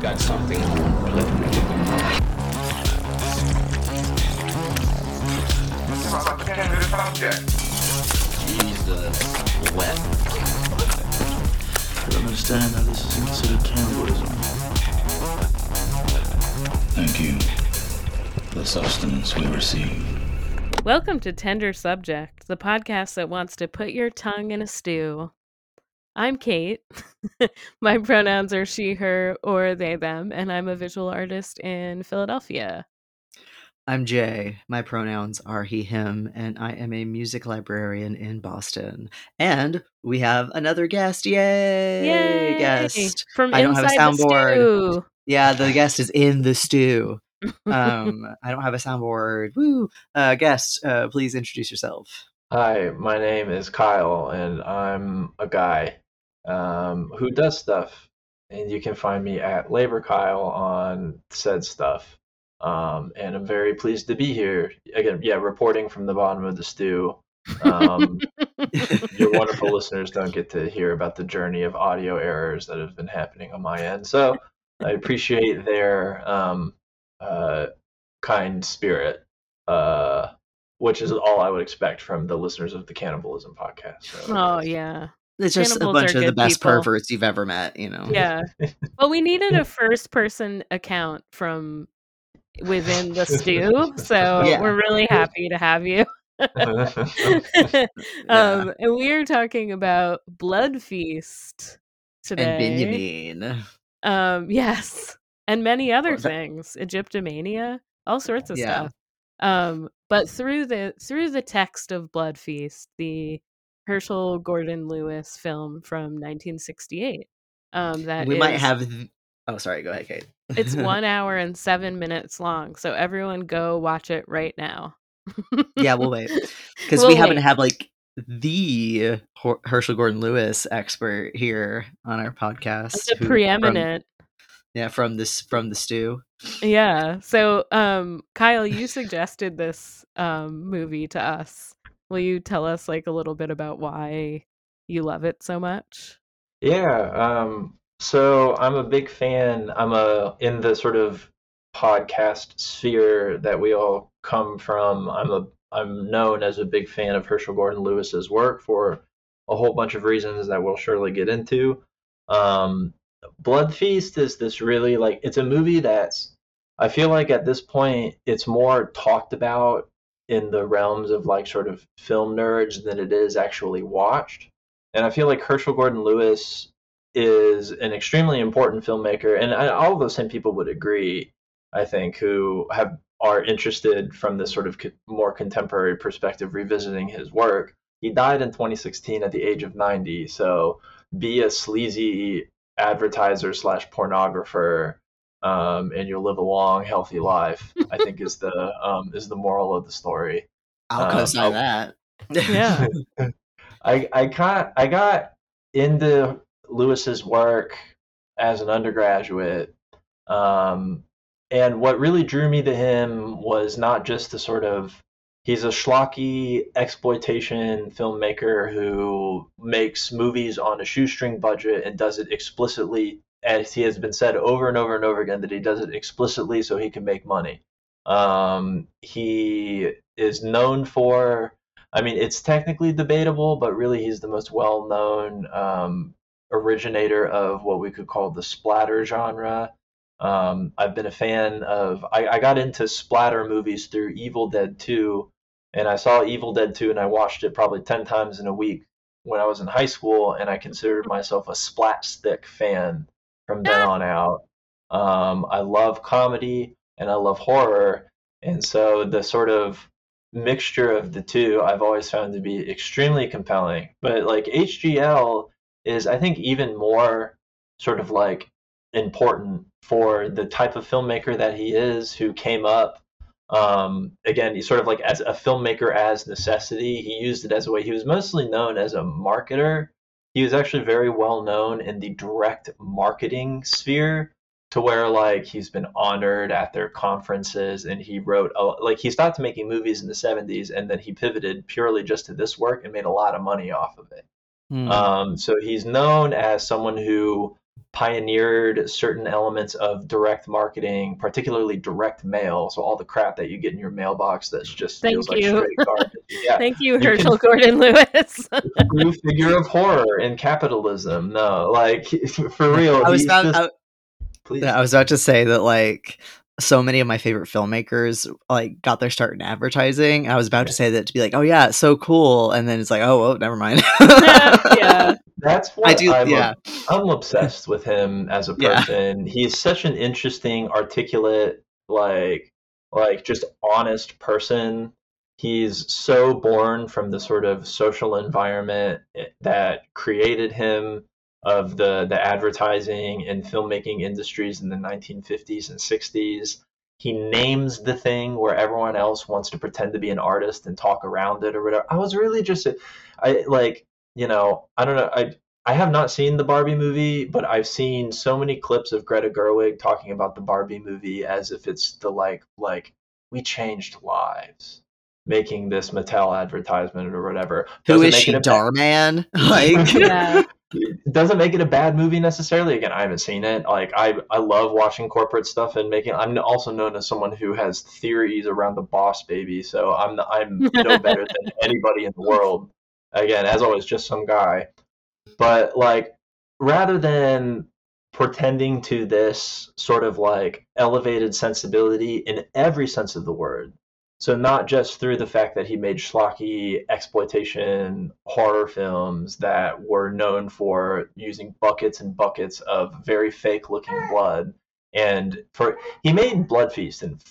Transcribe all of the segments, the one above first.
got something political. Jesus wet. I don't understand how this is considered cannibalism. Thank you for the sustenance we receive. Welcome to Tender Subject, the podcast that wants to put your tongue in a stew. I'm Kate. My pronouns are she, her, or they, them, and I'm a visual artist in Philadelphia. I'm Jay. My pronouns are he, him, and I am a music librarian in Boston. And we have another guest. Yay! Yay! Guest. From I don't have a inside the soundboard. stew. Yeah, the guest is in the stew. Um, I don't have a soundboard. Woo! Uh, guest, uh, please introduce yourself. Hi, my name is Kyle, and I'm a guy um, who does stuff. And you can find me at LaborKyle on said stuff. Um, and I'm very pleased to be here again. Yeah, reporting from the bottom of the stew. Um, your wonderful listeners don't get to hear about the journey of audio errors that have been happening on my end. So I appreciate their um, uh, kind spirit, uh, which is all I would expect from the listeners of the Cannibalism podcast. So, oh, yeah. It's just a bunch of the best people. perverts you've ever met, you know? Yeah. Well, we needed a first person account from within the stew. So Yeah. we're really happy to have you. um, and we are talking about Blood Feast today. And Benjamin. Um, yes, and many other things, Egyptomania, all sorts of Yeah. stuff. Um, but through the through the text of Blood Feast, the Herschell Gordon Lewis film from 1968. Um, that we might have. Oh, sorry. Go ahead, Kate. it's one hour and seven minutes long. So everyone go watch it right now. yeah, we'll wait because We'll we happen to have like the Herschell Gordon Lewis expert here on our podcast. It's a who- from- preeminent. yeah, from this from the stew. Yeah. So, um, Kyle, you suggested this um, movie to us. Will you tell us like a little bit about why you love it so much? Yeah, um, so I'm a big fan. I'm a in the sort of podcast sphere that we all come from. I'm a I'm known as a big fan of Herschell Gordon Lewis's work for a whole bunch of reasons that we'll surely get into. Um, Blood Feast is this really like it's a movie that's I feel like at this point it's more talked about in the realms of like sort of film nerds than it is actually watched. And I feel like Herschell Gordon Lewis is an extremely important filmmaker, and I, all of those same people would agree. I think who have are interested from this sort of co- more contemporary perspective, revisiting his work. He died in 2016 at the age of 90. So be a sleazy advertiser slash pornographer, um, and you'll live a long, healthy life. I think is the um, is the moral of the story. I'll Um, co-sign that. Yeah. I I got I got into Lewis's work as an undergraduate, um, and what really drew me to him was not just the sort of he's a schlocky exploitation filmmaker who makes movies on a shoestring budget and does it explicitly as he has been said over and over and over again that he does it explicitly so he can make money um, he is known for I mean, it's technically debatable, but really he's the most well known um, originator of what we could call the splatter genre. Um, I've been a fan of, I, I got into splatter movies through Evil Dead 2, and I saw Evil Dead 2 and I watched it probably 10 times in a week when I was in high school, and I considered myself a splatstick fan from then on out. Um, I love comedy and I love horror, and so the sort of mixture of the two I've always found to be extremely compelling. But like HGL is I think even more sort of like important for the type of filmmaker that he is who came up um, again he's sort of like as a filmmaker as necessity he used it as a way he was mostly known as a marketer he was actually very well known in the direct marketing sphere to where like he's been honored at their conferences and he wrote a, like he stopped making movies in the 70s and then he pivoted purely just to this work and made a lot of money off of it Hmm. um, so he's known as someone who pioneered certain elements of direct marketing, particularly direct mail. So all the crap that you get in your mailbox that's just Thank feels like you. straight garbage. Yeah. Thank you, You can- Herschell Gordon Lewis. True figure of horror in capitalism. No, like for real. I was about, just- I, please. I was about to say that like so many of my favorite filmmakers like got their start in advertising. I was about to say that to be like, oh yeah, so cool, and then it's like, oh, oh never mind. yeah. That's what I do. I'm, yeah, I'm obsessed with him as a Yeah. person. He's such an interesting, articulate, like like just honest person. He's so born from the sort of social environment eh, that created him of the the advertising and filmmaking industries in the 1950s and 60s. He names the thing where everyone else wants to pretend to be an artist and talk around it or whatever. I was really just I like, you know, I don't know. I I have not seen the Barbie movie, but I've seen so many clips of Greta Gerwig talking about the Barbie movie as if it's the like like we changed lives making this Mattel advertisement or whatever. who Doesn't is she, a Darman? like, Yeah. It doesn't make it a bad movie necessarily. Again, I haven't seen it. Like I, I love watching corporate stuff and making. I'm also known as someone who has theories around the Boss Baby, so I'm I'm no better than anybody in the world. Again, as always, just some guy. But like, rather than pretending to this sort of like elevated sensibility in every sense of the word. So not just through the fact that he made schlocky exploitation horror films that were known for using buckets and buckets of very fake looking blood. And for he made Blood Feast and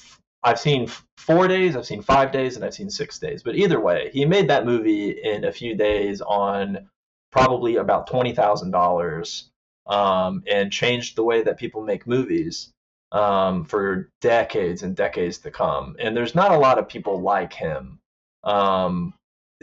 I've seen four days, I've seen five days, and I've seen six days. But either way, he made that movie in a few days on probably about twenty thousand dollars, um, and changed the way that people make movies um, for decades and decades to come. And there's not a lot of people like him, um,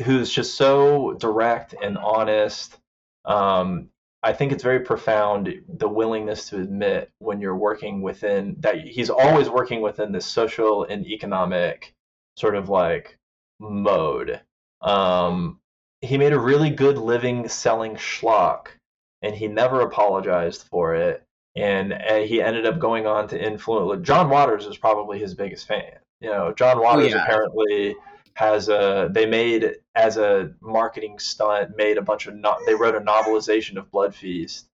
who's just so direct and honest. Um, I think it's very profound the willingness to admit when you're working within that he's always working within this social and economic sort of like mode. Um, he made a really good living selling schlock, and he never apologized for it. And uh, he ended up going on to influence. John Waters is probably his biggest fan. You know, John Waters yeah. apparently has a. They made as a marketing stunt, made a bunch of. No, they wrote a novelization of Blood Feast,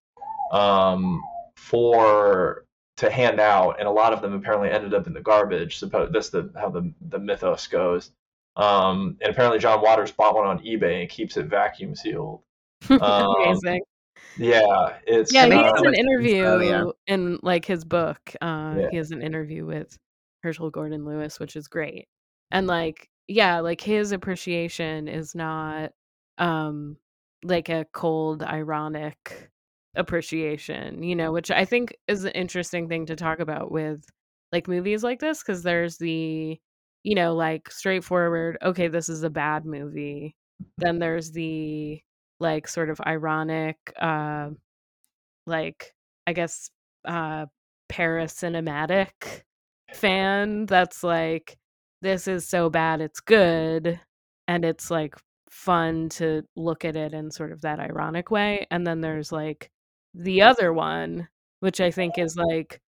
um, for to hand out, and a lot of them apparently ended up in the garbage. Suppose that's the how the the mythos goes. Um, and apparently John Waters bought one on eBay and keeps it vacuum sealed. Um, Amazing. Yeah, it's Yeah, he uh, has much an interview info, yeah. in like his book. Uh, Yeah. He has an interview with Herschell Gordon Lewis, which is great. And like, yeah, like his appreciation is not um like a cold, ironic appreciation, you know, which I think is an interesting thing to talk about with like movies like this because there's the you know like straightforward okay this is a bad movie then there's the like sort of ironic uh like i guess uh paracinematic fan that's like this is so bad it's good and it's like fun to look at it in sort of that ironic way and then there's like the other one which i think is like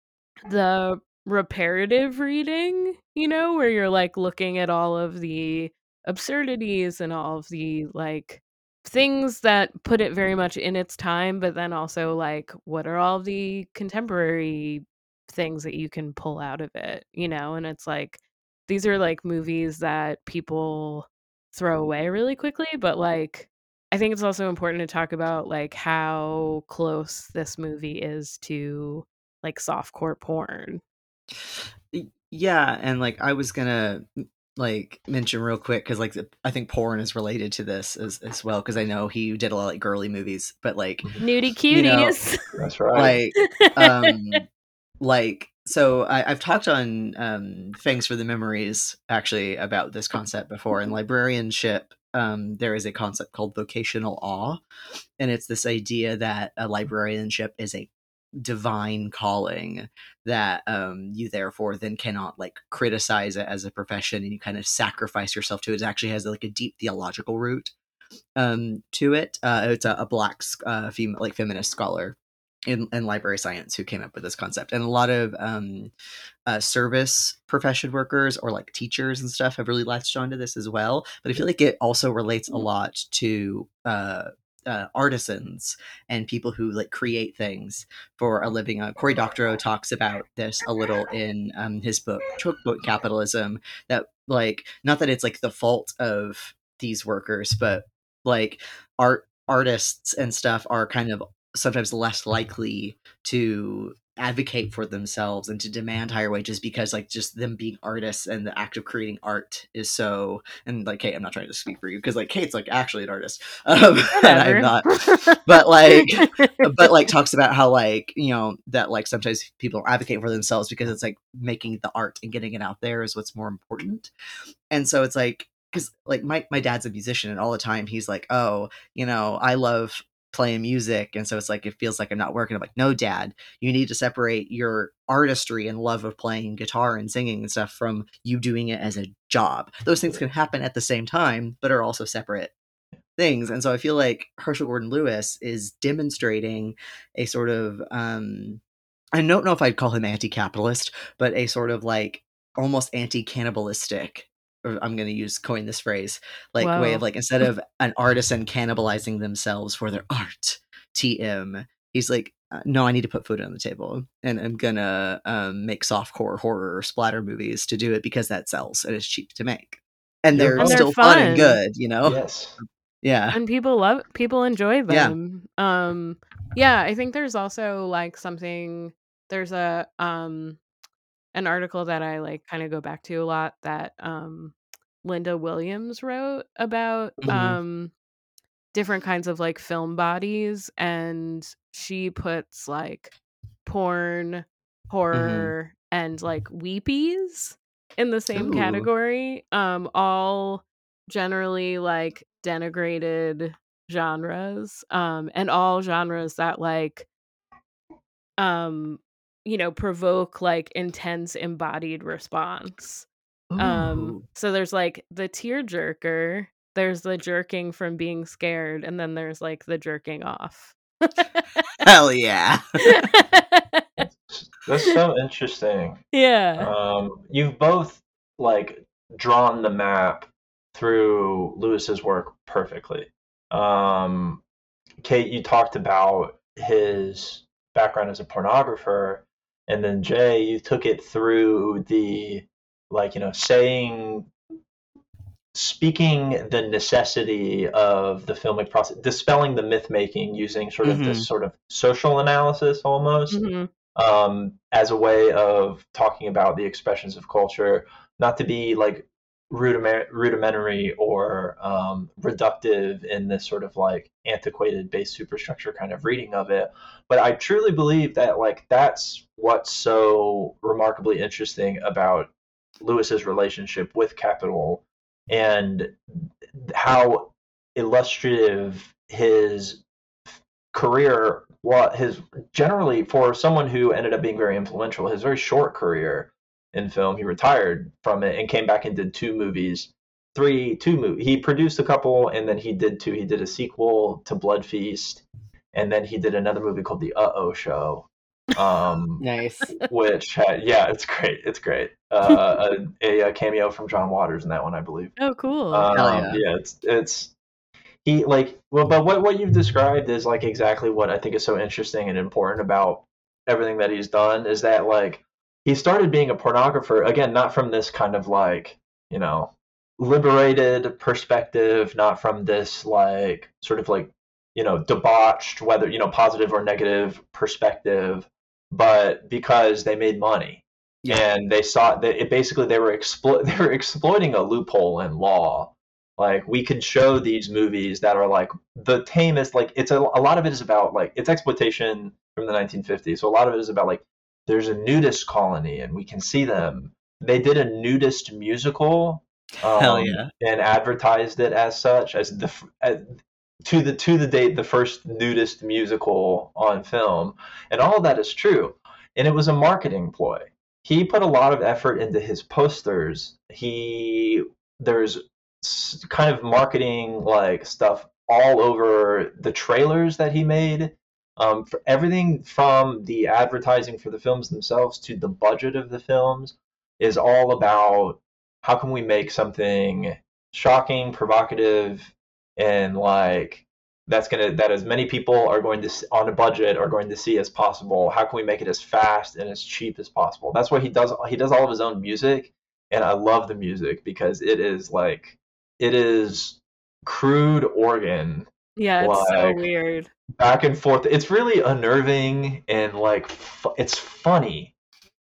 the reparative reading you know where you're like looking at all of the absurdities and all of the like things that put it very much in its time but then also like what are all the contemporary things that you can pull out of it you know? And it's like these are like movies that people throw away really quickly but like i think it's also important to talk about like how close this movie is to like softcore porn. Yeah and like i was gonna m- like mention real quick because like the- i think porn is related to this as, as well because i know he did a lot of like girly movies but like nudie You know, cuties. That's right. like um like so I, i've talked on um thanks for the memories actually about this concept before in librarianship um there is a concept called vocational awe and it's this idea that a librarianship is a divine calling that um you therefore then cannot like criticize it as a profession and you kind of sacrifice yourself to it. It actually has like a deep theological root um to it. Uh it's a, a black uh female like feminist scholar in, in library science who came up with this concept. And a lot of um, uh, service profession workers or like teachers and stuff have really latched onto this as well. But i feel like it also relates a lot to uh, uh, artisans and people who like create things for a living. Uh, Cory Doctorow talks about this a little in um, his book Chokepoint Capitalism. That like not that it's like the fault of these workers, but like art artists and stuff are kind of sometimes less likely to advocate for themselves and to demand higher wages because like just them being artists and the act of creating art is so and like hey i'm not trying to speak for you because like kate's like actually an artist um and i'm not. But like but like talks about how like you know that like sometimes people advocate for themselves because it's like making the art and getting it out there is what's more important. And so it's like because like my, my dad's a musician and all the time he's like oh you know i love playing music and so it's like it feels like i'm not working. I'm like no dad you need to separate your artistry and love of playing guitar and singing and stuff from you doing it as a job. Those things can happen at the same time but are also separate things and so i feel like herschell gordon lewis is demonstrating a sort of um i don't know if i'd call him anti-capitalist but a sort of like almost anti-cannibalistic I'm going to use coin this phrase, like way of like instead of an artisan cannibalizing themselves for their art, TM, he's like, uh, no, I need to put food on the table, and I'm gonna um, make softcore horror splatter movies to do it because that sells and it's cheap to make, and they're And they're still fun. and good, you know. Yes. Yeah, and people love people enjoy Yeah. them um yeah i think there's also like something there's a um an article that i like kind of go back to a lot that um linda williams wrote about Mhm. um different kinds of like film bodies and she puts like porn horror and like weepies in the same Ooh. category um all generally like denigrated genres um and all genres that like um you know provoke like intense embodied response um so there's like the tear jerker there's the jerking from being scared and then there's like the jerking off hell yeah. That's so interesting. yeah Um, you've both like drawn the map through Lewis's work perfectly. Um, Kate, you talked about his background as a pornographer, and then Jay, you took it through the like you know saying speaking the necessity of the filmic process dispelling the myth making using sort of Mhm. this sort of social analysis almost Mhm. um, as a way of talking about the expressions of culture, not to be like rudimentary or um, reductive in this sort of like antiquated base superstructure kind of reading of it. But I truly believe that like that's what's so remarkably interesting about Lewis's relationship with capital and how illustrative his career what his generally for someone who ended up being very influential his very short career in film he retired from it and came back and did two movies three two movies he produced a couple and then he did two he did a sequel to blood feast and then he did another movie called the uh-oh show um nice. which had yeah it's great it's great uh a, a cameo from john waters in that one i believe oh cool um, Hell yeah. yeah. it's it's he like well, but what what you've described is like exactly what I think is so interesting and important about everything that he's done is that like he started being a pornographer again, not from this kind of like you know liberated perspective, not from this like sort of like you know debauched whether you know positive or negative perspective, but because they made money. Yeah. and they saw that it basically they were explo- they were exploiting a loophole in law. Like we can show these movies that are like the tamest like it's a, a lot of it is about like it's exploitation from the 1950s so a lot of it is about like there's a nudist colony and we can see them. They did a nudist musical um, Hell yeah. and advertised it as such as the as, to the to the date the first nudist musical on film. And all of that is true. And it was a marketing ploy. He put a lot of effort into his posters. He there's kind of marketing like stuff all over the trailers that he made Um, for everything from the advertising for the films themselves to the budget of the films is all about how can we make something shocking, provocative, and like that's gonna that as many people are going to on a budget are going to see as possible. How can we make it as fast and as cheap as possible? That's what he does. He does all of his own music, and I love the music because it is like it is crude organ Yeah, it's so weird. Back and forth. It's really unnerving and like fu- it's funny.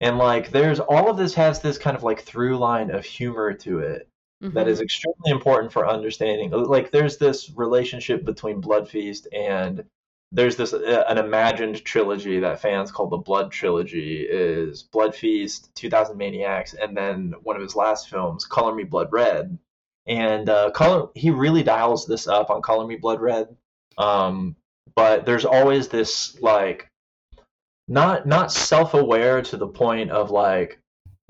And like there's all of this has this kind of like through line of humor to it that hmm is extremely important for understanding. Like there's this relationship between Blood Feast and there's this uh, an imagined trilogy that fans call the Blood trilogy is Blood Feast, 2000 Maniacs, and then one of his last films, Color Me Blood Red. And uh, color he really dials this up on Color Me Blood Red. Um, but there's always this like not not self-aware to the point of like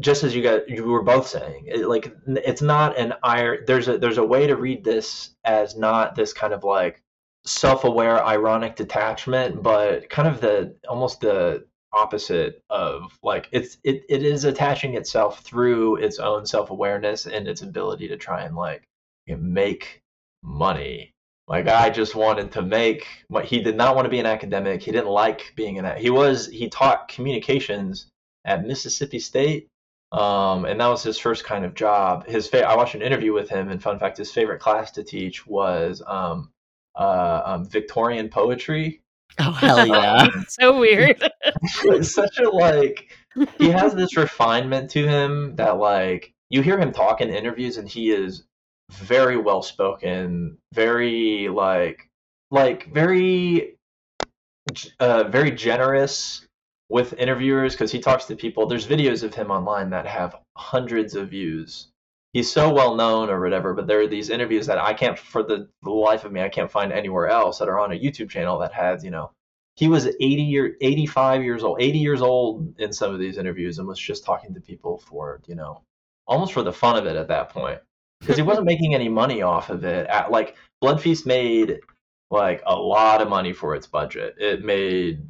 just as you got you were both saying it, like it's not an iron there's a there's a way to read this as not this kind of like self-aware ironic detachment but kind of the almost the opposite of like it's it, it is attaching itself through its own self-awareness and its ability to try and like make money my guy just wanted to make he did not want to be an academic he didn't like being an he was he taught communications at mississippi state um, and that was his first kind of job. His fa- I watched an interview with him, and fun fact, his favorite class to teach was um, uh, um, Victorian poetry. Oh hell yeah! Um, so weird. it's such a like he has this refinement to him that like you hear him talk in interviews, and he is very well spoken, very like like very uh, very generous with interviewers because he talks to people. There's videos of him online that have hundreds of views. He's so well known or whatever, but there are these interviews that I can't, for the, the life of me, I can't find anywhere else that are on a YouTube channel that has, you know, he was 80 year, 85 years old, 80 years old in some of these interviews and was just talking to people for, you know, almost for the fun of it at that point because he wasn't making any money off of it. At, like Blood Feast made like a lot of money for its budget. It made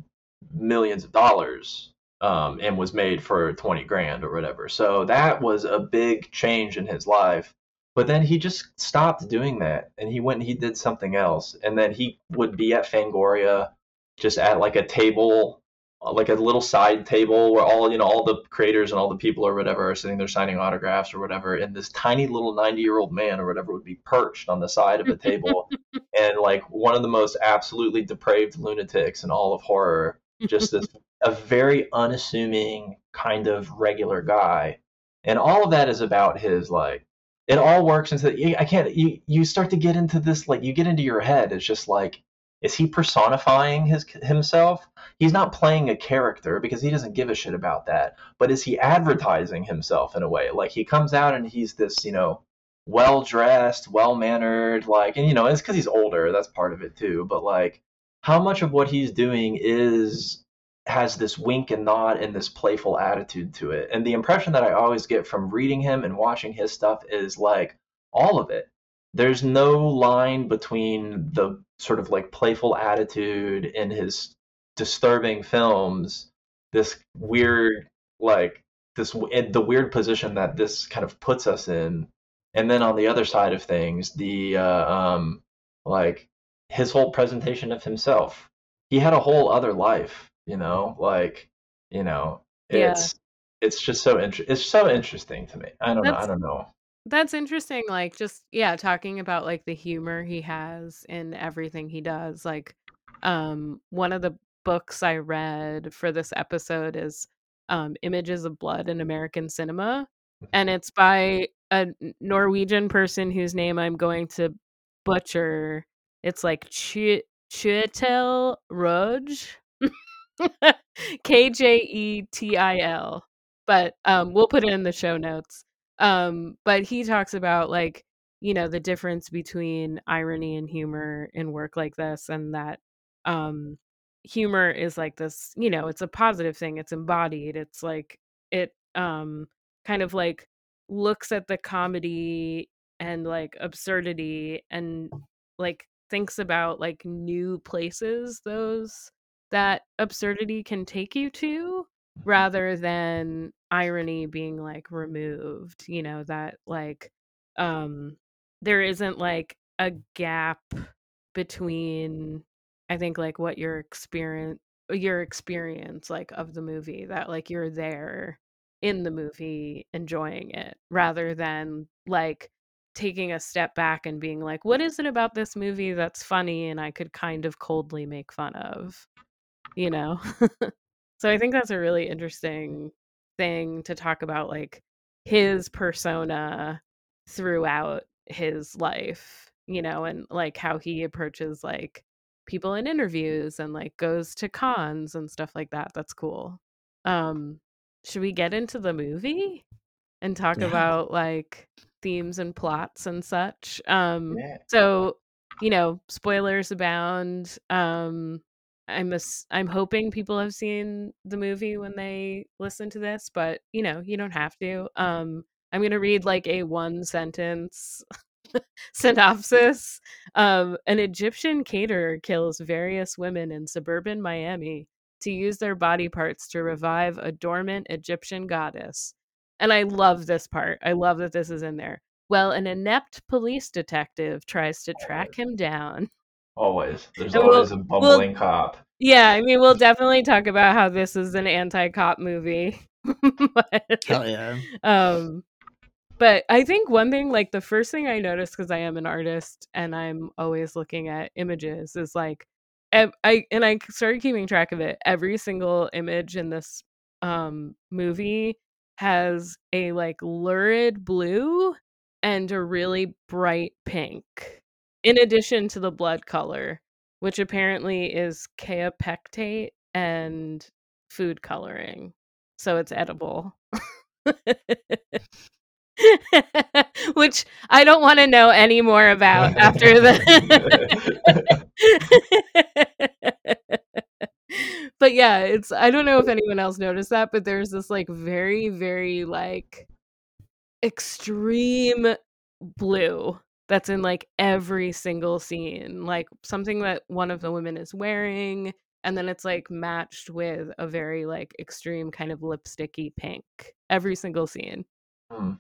millions of dollars um, and was made for 20 grand or whatever. So that was a big change in his life. But then he just stopped doing that and he went and he did something else. And then he would be at Fangoria just at like a table, Uh, like a little side table where all, you know, all the creators and all the people or whatever are sitting there signing autographs or whatever. And this tiny little 90 year old man or whatever would be perched on the side of the table. and like one of the most absolutely depraved lunatics in all of horror just this a very unassuming kind of regular guy and all of that is about his like it all works into i can't you you start to get into this like you get into your head it's just like is he personifying his himself he's not playing a character because he doesn't give a shit about that but is he advertising himself in a way like he comes out and he's this you know well dressed well mannered like and you know it's because he's older that's part of it too but like how much of what he's doing is has this wink and nod and this playful attitude to it. And the impression that I always get from reading him and watching his stuff is like all of it. There's no line between the sort of like playful attitude in his disturbing films, this weird like this the weird position that this kind of puts us in, and then on the other side of things, the uh, um like his whole presentation of himself. He had a whole other life, you know, like, you know, Yeah. it's it's just so inter- it's so interesting to me. I don't know, I don't know. that's interesting. Like just yeah, talking about like the humor he has in everything he does. Like um one of the books I read for this episode is um Images of Blood in American Cinema. And it's by a Norwegian person whose name I'm going to butcher. It's like Ch- Kjetil Rødje. K J E T I L. But um we'll put it in the show notes. Um but he talks about like, you know, the difference between irony and humor in work like this and that um humor is like this, you know, it's a positive thing, it's embodied. It's like it um kind of like looks at the comedy and like absurdity and like thinks about like new places those that absurdity can take you to rather than irony being like removed you know that like um there isn't like a gap between i think like what your mm. experience your experience like of the movie that like you're there in the movie enjoying it rather than like taking a step back and being like what is it about this movie that's funny and i could kind of coldly make fun of? You know? So i think that's a really interesting thing to talk about like his persona throughout his life you know and like how he approaches like people in interviews and like goes to cons and stuff like that that's cool um should we get into the movie and talk Yeah. about like themes and plots and such um Yeah. so you know spoilers abound um i'm ass- i'm hoping people have seen the movie when they listen to this but you know you don't have to um i'm going to read like a one sentence synopsis um an egyptian caterer kills various women in suburban miami to use their body parts to revive a dormant egyptian goddess and i love this part i love that this is in there well an inept police detective tries to track him down Always. There's And we'll- always a bumbling cop. yeah i mean we'll definitely talk about how this is an anti-cop movie But- Hell yeah. um but i think one thing like the first thing i noticed because i am an artist and i'm always looking at images is like i and i started keeping track of it every single image in this um movie has a like lurid blue and a really bright pink in addition to the blood color which apparently is kaopectate and food coloring so it's edible which I don't want to know any more about after the. but yeah, it's I don't know if anyone else noticed that, but there's this like very very like extreme blue that's in like every single scene, like something that one of the women is wearing and then it's like matched with a very like extreme kind of lipsticky pink every single scene. Hmm.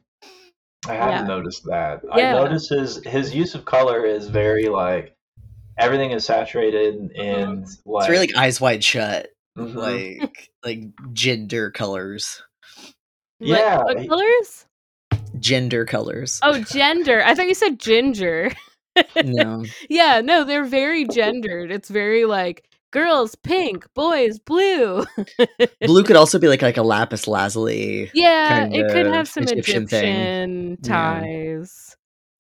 I hadn't Yeah. noticed that. Yeah. I noticed his his use of color is very like everything is saturated and like It's really like eyes wide shut, Mhm. like like gender colors, What- Yeah, what he- colors? gender colors. Oh, gender. I thought you said ginger. no, yeah, no, they're very gendered. It's very like girls pink, boys blue. blue could also be like like a lapis lazuli. yeah, kind it could have some Egyptian, Egyptian thing. Yeah. ties.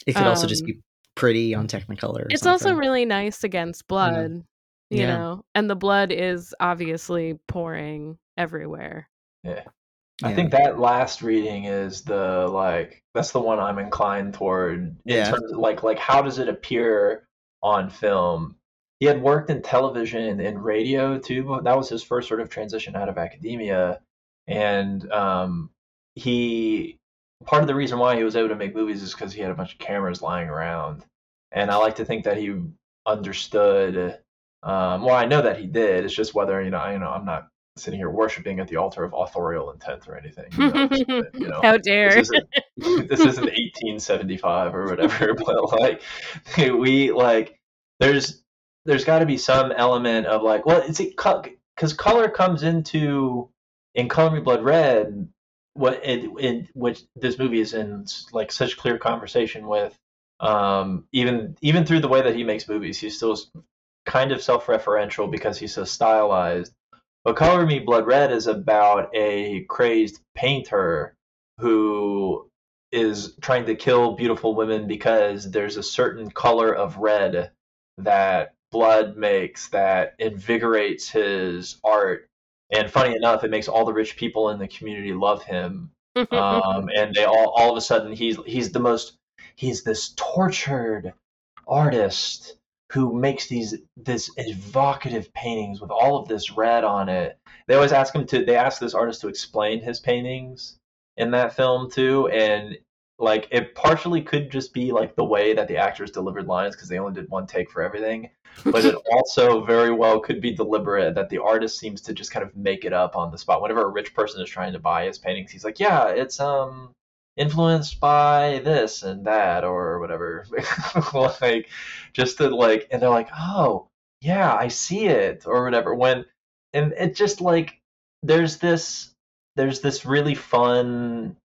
It could also just Um, be pretty on Technicolor. or It's also really nice against blood, you Yeah. know, and the blood is obviously pouring everywhere. Yeah. I Yeah. think that last reading is the like that's the one I'm inclined toward in Yeah. terms of like like how does it appear on film? He had worked in television and radio too, but that was his first sort of transition out of academia. And um, he part of the reason why he was able to make movies is because he had a bunch of cameras lying around. And I like to think that he understood. Um, well, I know that he did. It's just whether you know, I, you know, I'm not sitting here worshiping at the altar of authorial intent or anything. You know, you know, How dare. this isn't this isn't 1875 or whatever but like we like there's there's got to be some element of like well it's because color comes into in color me blood red what it in which this movie is in like such clear conversation with um even even through the way that he makes movies he's still kind of self-referential because he's so stylized. But color me blood red is about a crazed painter who is trying to kill beautiful women because there's a certain color of red that blood makes that invigorates his art. And funny enough, it makes all the rich people in the community love him. Um, and they all all of a sudden he's he's the most he's this tortured artist who makes these this evocative paintings with all of this red on it. They always ask him to they ask this artist to explain his paintings in that film too, and like it partially could just be like the way that the actors delivered lines because they only did one take for everything but it also very well could be deliberate that the artist seems to just kind of make it up on the spot. Whenever a rich person is trying to buy his paintings he's like yeah it's um influenced by this and that or whatever. Like just to like and they're like oh yeah i see it or whatever when and it just like there's this there's this really fun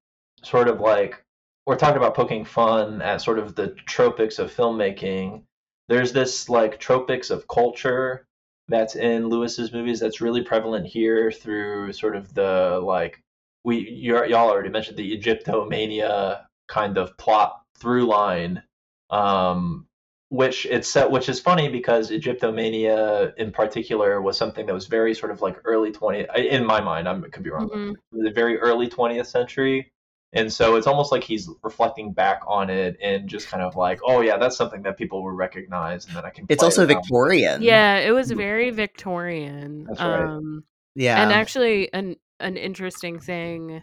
sort of like we're talking about poking fun at sort of the tropics of filmmaking. There's this like tropics of culture that's in Lewis's movies that's really prevalent here through sort of the like we y'all already mentioned the Egyptomania kind of plot through line, um, which it's set which is funny because Egyptomania in particular was something that was very sort of like early 20 in my mind I could be wrong Mhm. the very early 20th century and so it's almost like he's reflecting back on it and just kind of like oh yeah that's something that people will recognize and then i can It's also around. Victorian. Yeah, it was very Victorian. That's right. Um Yeah. and actually an an interesting thing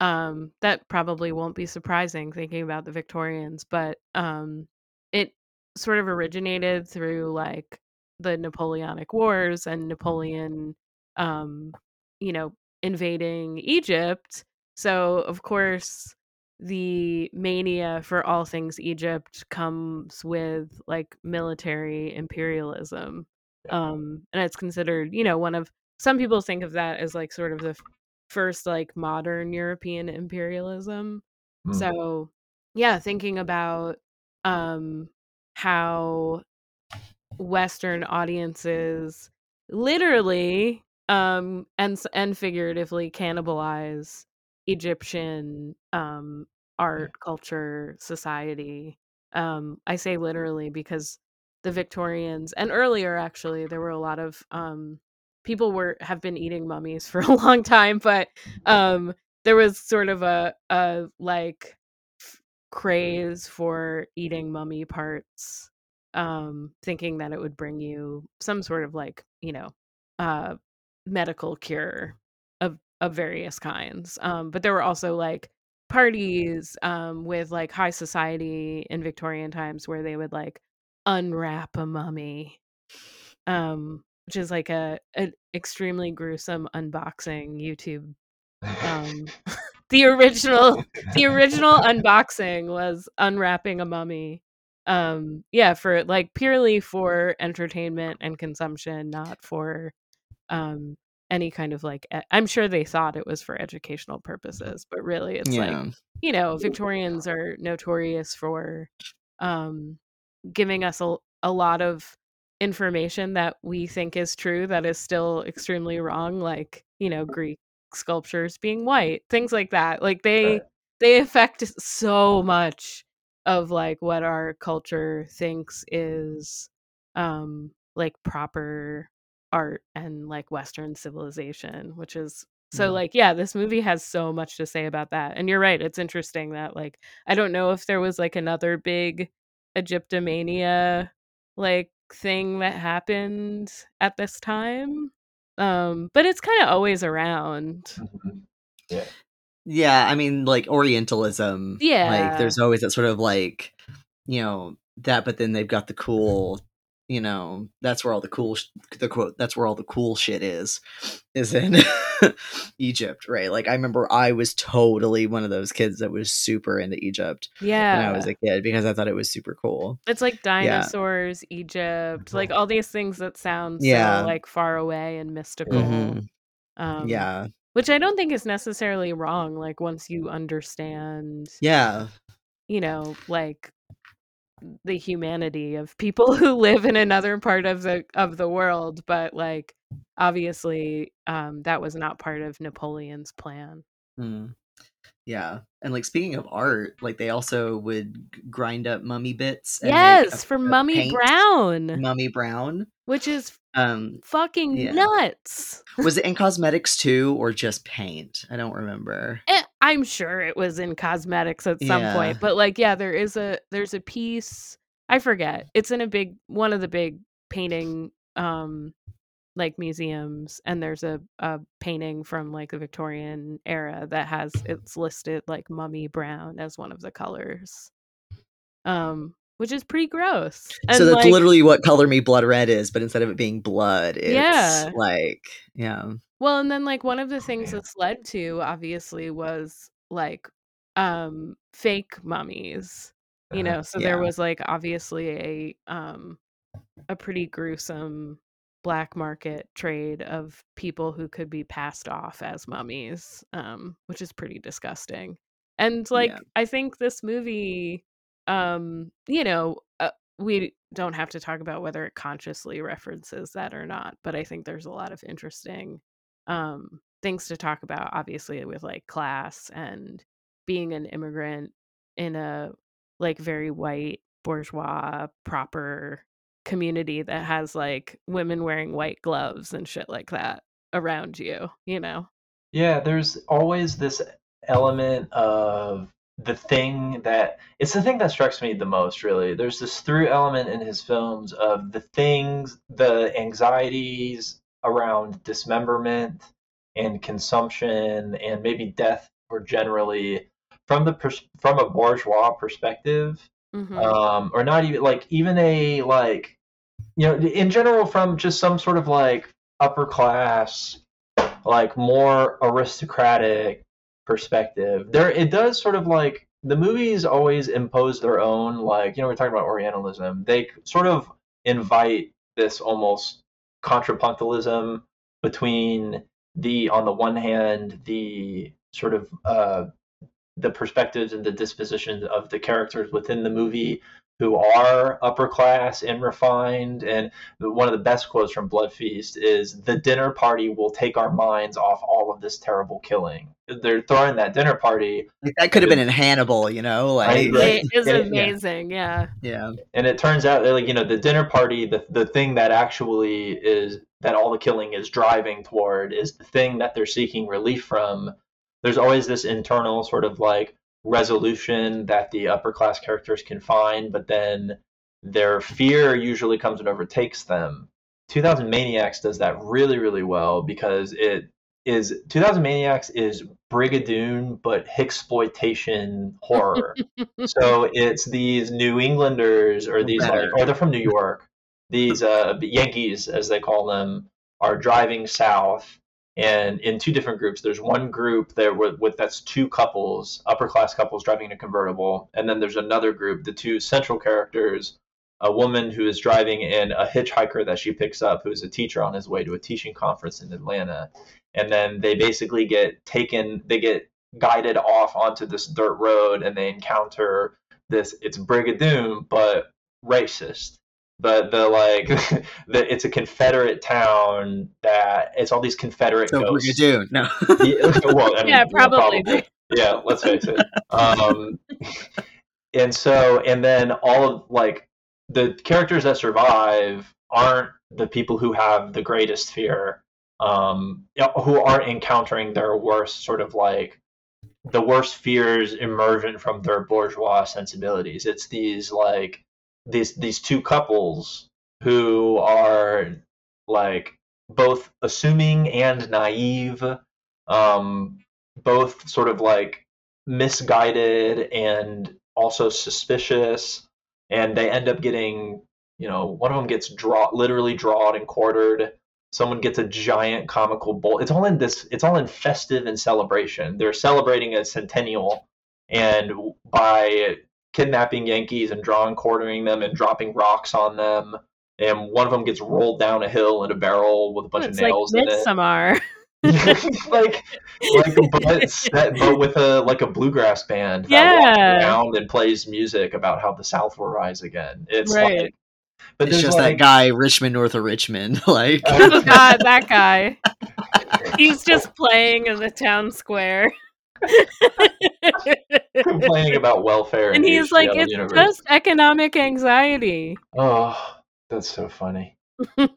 um that probably won't be surprising thinking about the Victorians, but um it sort of originated through like the Napoleonic Wars and Napoleon um you know invading Egypt. So of course the mania for all things Egypt comes with like military imperialism. Um and it's considered, you know, one of some people think of that as like sort of the f- first like modern European imperialism. Hmm. So, yeah, thinking about um how western audiences literally um and and figuratively cannibalize Egyptian um art, culture, society. Um I say literally because the Victorians and earlier actually there were a lot of um people were have been eating mummies for a long time but um there was sort of a a like f- craze for eating mummy parts um thinking that it would bring you some sort of like you know uh medical cure of various kinds um but there were also like parties um with like high society in Victorian times where they would like unwrap a mummy um which is like a an extremely gruesome unboxing YouTube um the original the original unboxing was unwrapping a mummy um yeah for like purely for entertainment and consumption not for um any kind of like i'm sure they thought it was for educational purposes but really it's like you know victorians are notorious for um giving us a, a lot of information that we think is true that is still extremely wrong like you know greek sculptures being white things like that like they they affect so much of like what our culture thinks is um like proper art and like western civilization which is so Yeah. like yeah this movie has so much to say about that and you're right it's interesting that like i don't know if there was like another big egyptomania like thing that happened at this time um but it's kind of always around Mhm. Yeah, I mean, like Orientalism. Yeah. Like, there's always that sort of like, you know, that, but then they've got the cool, you know, that's where all the cool, sh- the quote, that's where all the cool shit is, is in Egypt, right? Like, I remember I was totally one of those kids that was super into Egypt yeah when I was a kid because I thought it was super cool. it's like dinosaurs egypt like all these things that sound Yeah. so like far away and mystical Mhm. um Yeah. which i don't think is necessarily wrong like once you understand Yeah. you know like the humanity of people who live in another part of the of the world but like obviously um that was not part of napoleon's plan Mm. Yeah. And like speaking of art, like they also would grind up mummy bits. and yes for mummy brown Mummy Brown. which is Um fucking Yeah. nuts was it in cosmetics too or just paint? I don't remember. Eh, i'm sure it was in cosmetics at some Yeah. point but like yeah there is a there's a piece i forget it's in a big one of the big painting um like museums and there's a, a painting from like the Victorian era that has it's listed like mummy brown as one of the colors. Um which is pretty gross. And so that's like, literally what color me blood red is, but instead of it being blood, it's Yeah. like yeah. Well, and then like one of the things that's led to obviously was like um fake mummies. You Uh-huh. know, so there was like obviously a um a pretty gruesome black market trade of people who could be passed off as mummies, um, which is pretty disgusting. And like Yeah. I think this movie um, you know, uh, we don't have to talk about whether it consciously references that or not, but I think there's a lot of interesting um things to talk about obviously with like class and being an immigrant in a like very white bourgeois proper community that has like women wearing white gloves and shit like that around you, you know. Yeah, there's always this element of the thing that it's the thing that strikes me the most, really. There's this through element in his films of the things, the anxieties around dismemberment and consumption and maybe death or generally from the from a bourgeois perspective Mhm. um, or not even like even a like you know in general from just some sort of like upper class like more aristocratic perspective there it does sort of like the movies always impose their own like you know we're talking about orientalism they sort of invite this almost contrapuntalism between the on the one hand the sort of uh the perspectives and the dispositions of the characters within the movie who are upper class and refined. And one of the best quotes from Blood Feast is the dinner party will take our minds off all of this terrible killing. They're throwing that dinner party, that could have been in Hannibal, you know, like Right. It is Yeah, yeah. amazing, yeah. yeah. and it turns out that, like you know the dinner party, the the thing that actually is that all the killing is driving toward is the thing that they're seeking relief from. There's always this internal sort of like resolution that the upper class characters can find, but then their fear usually comes and overtakes them. 2000 Maniacs does that really, really well because it is 2000 Maniacs is Brigadoon but exploitation horror. so it's these New Englanders or these like, or they're from New York. These uh, Yankees, as they call them, are driving south and in two different groups. There's one group there with, with that's two couples, upper class couples driving a convertible, and then there's another group, the two central characters, a woman who is driving and a hitchhiker that she picks up, who is a teacher on his way to a teaching conference in Atlanta, and then they basically get taken, they get guided off onto this dirt road, and they encounter this. It's Brigadoon, but racist but the like the, it's a confederate town that it's all these confederate So ghosts Brigadoon. No. yeah, well, I mean, Yeah, probably. yeah let's face it um and so and then all of like the characters that survive aren't the people who have the greatest fear um who aren't encountering their worst sort of like the worst fears emergent from their bourgeois sensibilities it's these like these these two couples who are like both assuming and naive um both sort of like misguided and also suspicious and they end up getting you know one of them gets draw literally drawed and quartered. Someone gets a giant comical bowl it's all in this it's all in festive and celebration. They're celebrating a centennial and by kidnapping yankees and drawing quartering them and dropping rocks on them and one of them gets rolled down a hill in a barrel with a bunch it's of nails like in it Midsommar. like like but, set, but with a like a bluegrass band that walks Yeah. around and plays music about how the South will rise again. It's Right. like, but it's just like, that guy Richmond north of Richmond. Like oh god, that guy. He's just playing in the town square. Complaining about welfare, and he's like, it's universe. just economic anxiety. oh, that's so funny. um,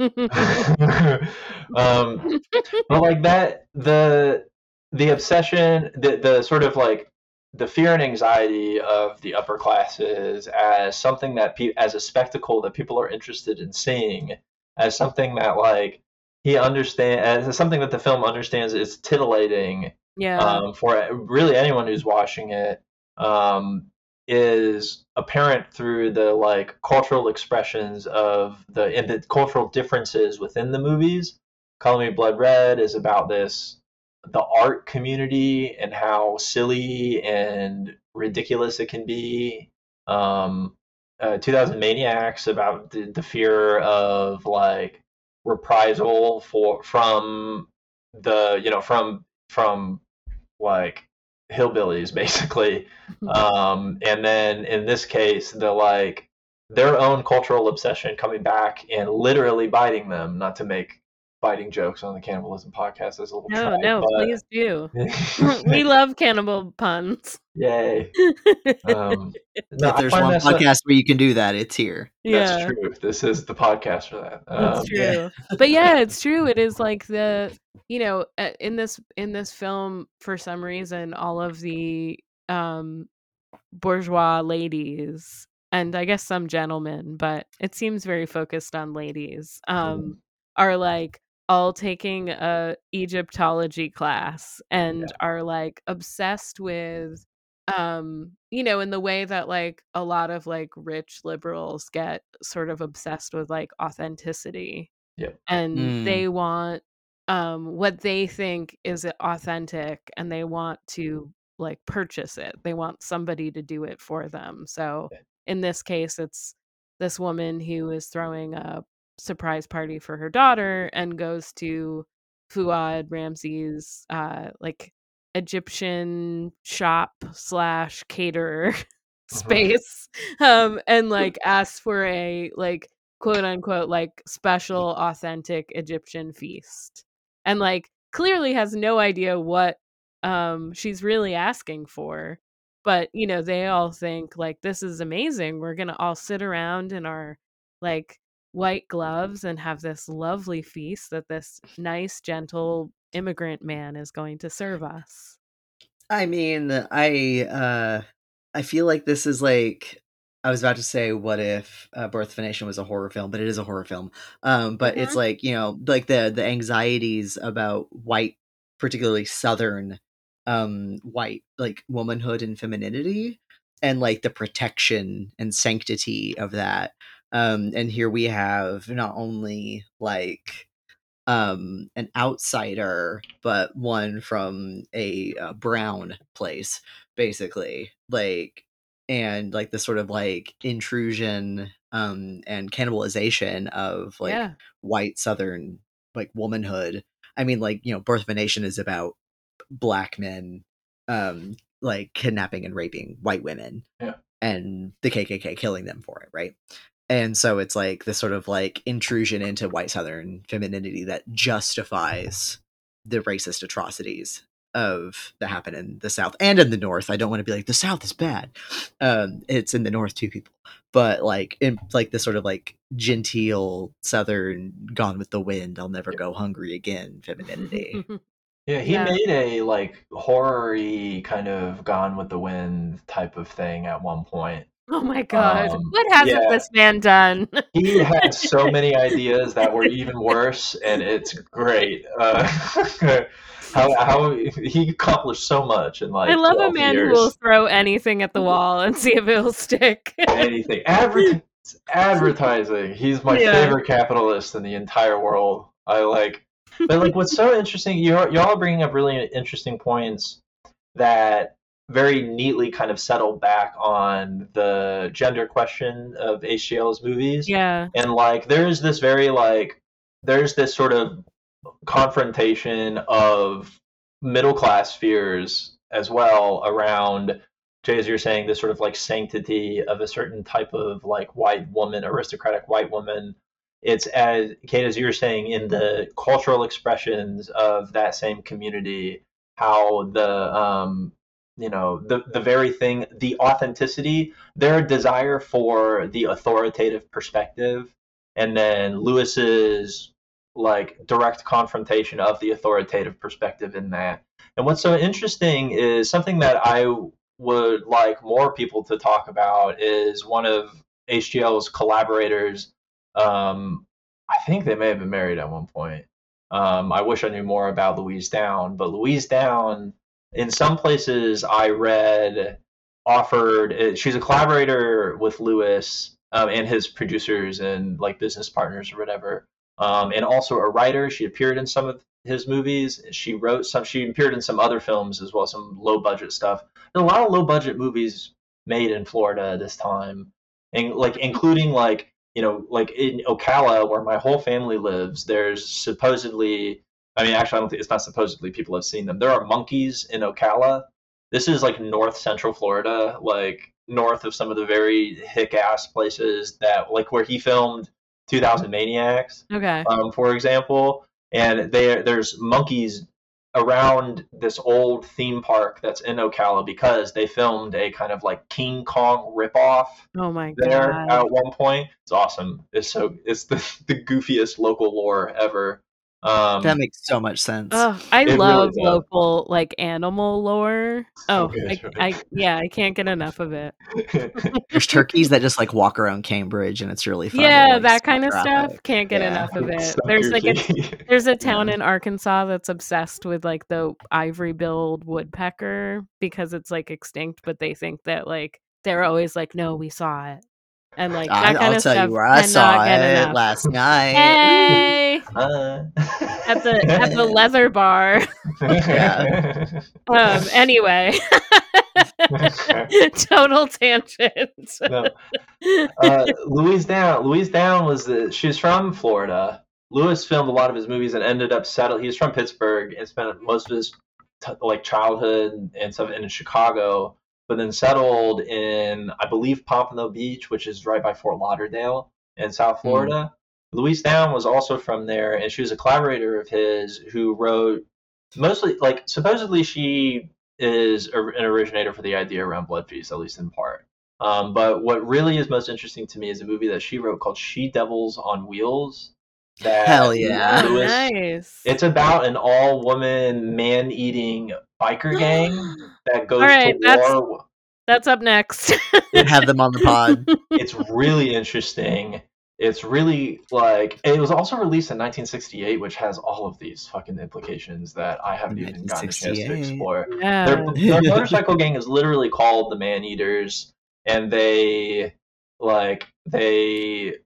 but like that, the the obsession, the the sort of like the fear and anxiety of the upper classes as something that pe- as a spectacle that people are interested in seeing, as something that like he understands as something that the film understands is titillating Yeah. um, for really anyone who's watching it um, is apparent through the like cultural expressions of the and the cultural differences within the movies. Call Me Blood Red is about this the art community and how silly and ridiculous it can be. Um, uh, 2000 Maniacs about the, the fear of like reprisal for from the you know from from like hillbillies basically um and then in this case the like their own cultural obsession coming back and literally biting them not to make biting jokes on the cannibalism podcast as a little no, try, no, but- please do. we love cannibal puns. yay um no, if there's one that so- podcast where you can do that, it's here. yeah. that's true this is the podcast for that That's um, true. But yeah, it's true. It is like the you know uh, in this in this film for some reason all of the um bourgeois ladies and I guess some gentlemen, but it seems very focused on ladies. Um are like all taking a Egyptology class and Yeah. are like obsessed with um you know in the way that like a lot of like rich liberals get sort of obsessed with like authenticity yeah and Mm. they want um what they think is authentic and they want to like purchase it. They want somebody to do it for them. So in this case it's this woman who is throwing a surprise party for her daughter and goes to Fuad Ramses' uh like Egyptian shop slash caterer space um and like asks for a like quote unquote like special authentic Egyptian feast and like clearly has no idea what um she's really asking for but you know they all think like this is amazing. We're gonna all sit around in our like white gloves and have this lovely feast that this nice gentle immigrant man is going to serve us. I mean, I uh I feel like this is like I was about to say what if uh, Birth of a Nation was a horror film, but it is a horror film. Um but it's like, you know, like the the anxieties about white particularly southern um white like womanhood and femininity and like the protection and sanctity of that. Um and here we have not only like um an outsider but one from a uh, brown place basically like and like the sort of like intrusion um and cannibalization of like yeah. white southern like womanhood. I mean like you know birth of a nation is about black men um like kidnapping and raping white women Yeah. and the kkk killing them for it right? And so it's like this sort of like intrusion into white southern femininity that justifies the racist atrocities of that happen in the south and in the north i don't want to be like the south is bad um it's in the north too people but like in like the sort of like genteel southern gone with the wind i'll never go hungry again femininity Yeah, he Yeah. made a like horror-y kind of Gone with the Wind type of thing at one point. oh my god Um, what hasn't yeah. this man done He had so many ideas that were even worse, and it's great. Uh, how how he accomplished so much in like i love a man years. who will throw anything at the wall and see if it'll stick anything. Adver- advertising. He's my Yeah. favorite capitalist in the entire world. I like, but like, what's so interesting? You're y'all are bringing up really interesting points that very neatly kind of settle back on the gender question of HGL's movies. yeah And like, there's this very like, there's this sort of confrontation of middle class fears as well around Jay, as you're saying, this sort of like sanctity of a certain type of like white woman, aristocratic white woman. It's as Kate, as you were saying, in the cultural expressions of that same community, how the um, you know the the very thing, the authenticity, their desire for the authoritative perspective, and then Lewis's like direct confrontation of the authoritative perspective in that. And what's so interesting is something that I would like more people to talk about is one of HGL's collaborators. Um, I think they may have been married at one point. Um, I wish I knew more about Louise Downe, but Louise Downe, in some places I read, offered. uh, She's a collaborator with Lewis um, and his producers and like business partners or whatever, um, and also a writer. She appeared in some of his movies. She wrote some. She appeared in some other films as well, some low budget stuff. There's a lot of low budget movies made in Florida this time, and like including like you know like in Ocala where my whole family lives. There's supposedly. I mean, actually, I don't think it's not supposedly. People have seen them. There are monkeys in Ocala. This is like north central Florida, like north of some of the very hick ass places that, like where he filmed 2000 Maniacs Okay. um, for example, and there there's monkeys around this old theme park that's in Ocala because they filmed a kind of like King Kong ripoff Oh my there god. at one point. It's awesome. It's so it's the, the goofiest local lore ever. Um, That makes so much sense. Oh, I It love does. local like animal lore. Oh, good, I, right? I yeah, I can't get enough of it. There's turkeys that just like walk around Cambridge, and it's really fun. to, yeah, like, that kind of traffic. stuff. Can't get Yeah. enough of it. So There's like a there's a town Yeah. in Arkansas that's obsessed with like the ivory-billed woodpecker because it's like extinct, but they think that like they're always like, no, we saw it, and like that I, kind I'll of tell stuff. you where I cannot saw get it enough. last night. Hey, Uh. at the at the leather bar. Yeah. Um. Anyway, total tangent. No. uh, Louise Downe. Louise Downe was the. She's from Florida. Lewis filmed a lot of his movies and ended up settled. He's from Pittsburgh and spent most of his t- like childhood and stuff in Chicago, but then settled in I believe Pompano Beach, which is right by Fort Lauderdale in South Florida. Louise Downe was also from there, and she was a collaborator of his who wrote mostly like supposedly she is a, an originator for the idea around Blood Feast, at least in part. Um, but what really is most interesting to me is a movie that she wrote called She Devils on Wheels. That Hell yeah. Lewis- nice. It's about an all-woman man-eating biker gang that goes right, to that's- war. That's up next. And have them on the pod. It's really interesting. It's really like it was also released in 1968, which has all of these fucking implications that I haven't even gotten a chance to explore. yeah. their, their motorcycle gang is literally called the Man Eaters, and they like they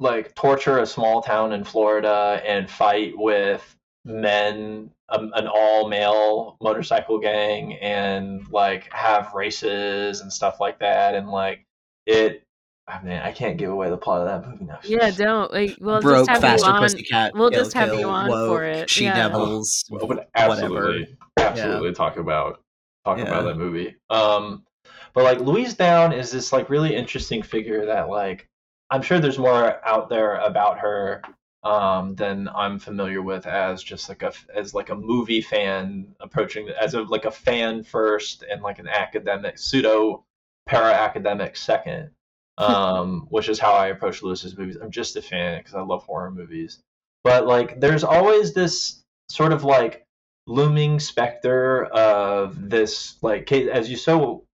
like torture a small town in Florida and fight with men, um, an all male motorcycle gang, and like have races and stuff like that, and like it. I mean, I can't give away the plot of that movie now. Yeah, don't. Like, we'll Broke just have faster you on. pussycat. we'll just have you on woke, for it, She yeah. devils. Well, but whatever. absolutely, absolutely talk about talk Yeah. about that movie. Um, but like Louise Downe is this like really interesting figure that like I'm sure there's more out there about her um, than I'm familiar with as just like a as like a movie fan approaching as a like a fan first and like an academic pseudo para academic second. Um, which is how I approach Lewis's movies. I'm just a fan because I love horror movies. But like, there's always this sort of like looming specter of this like case as you so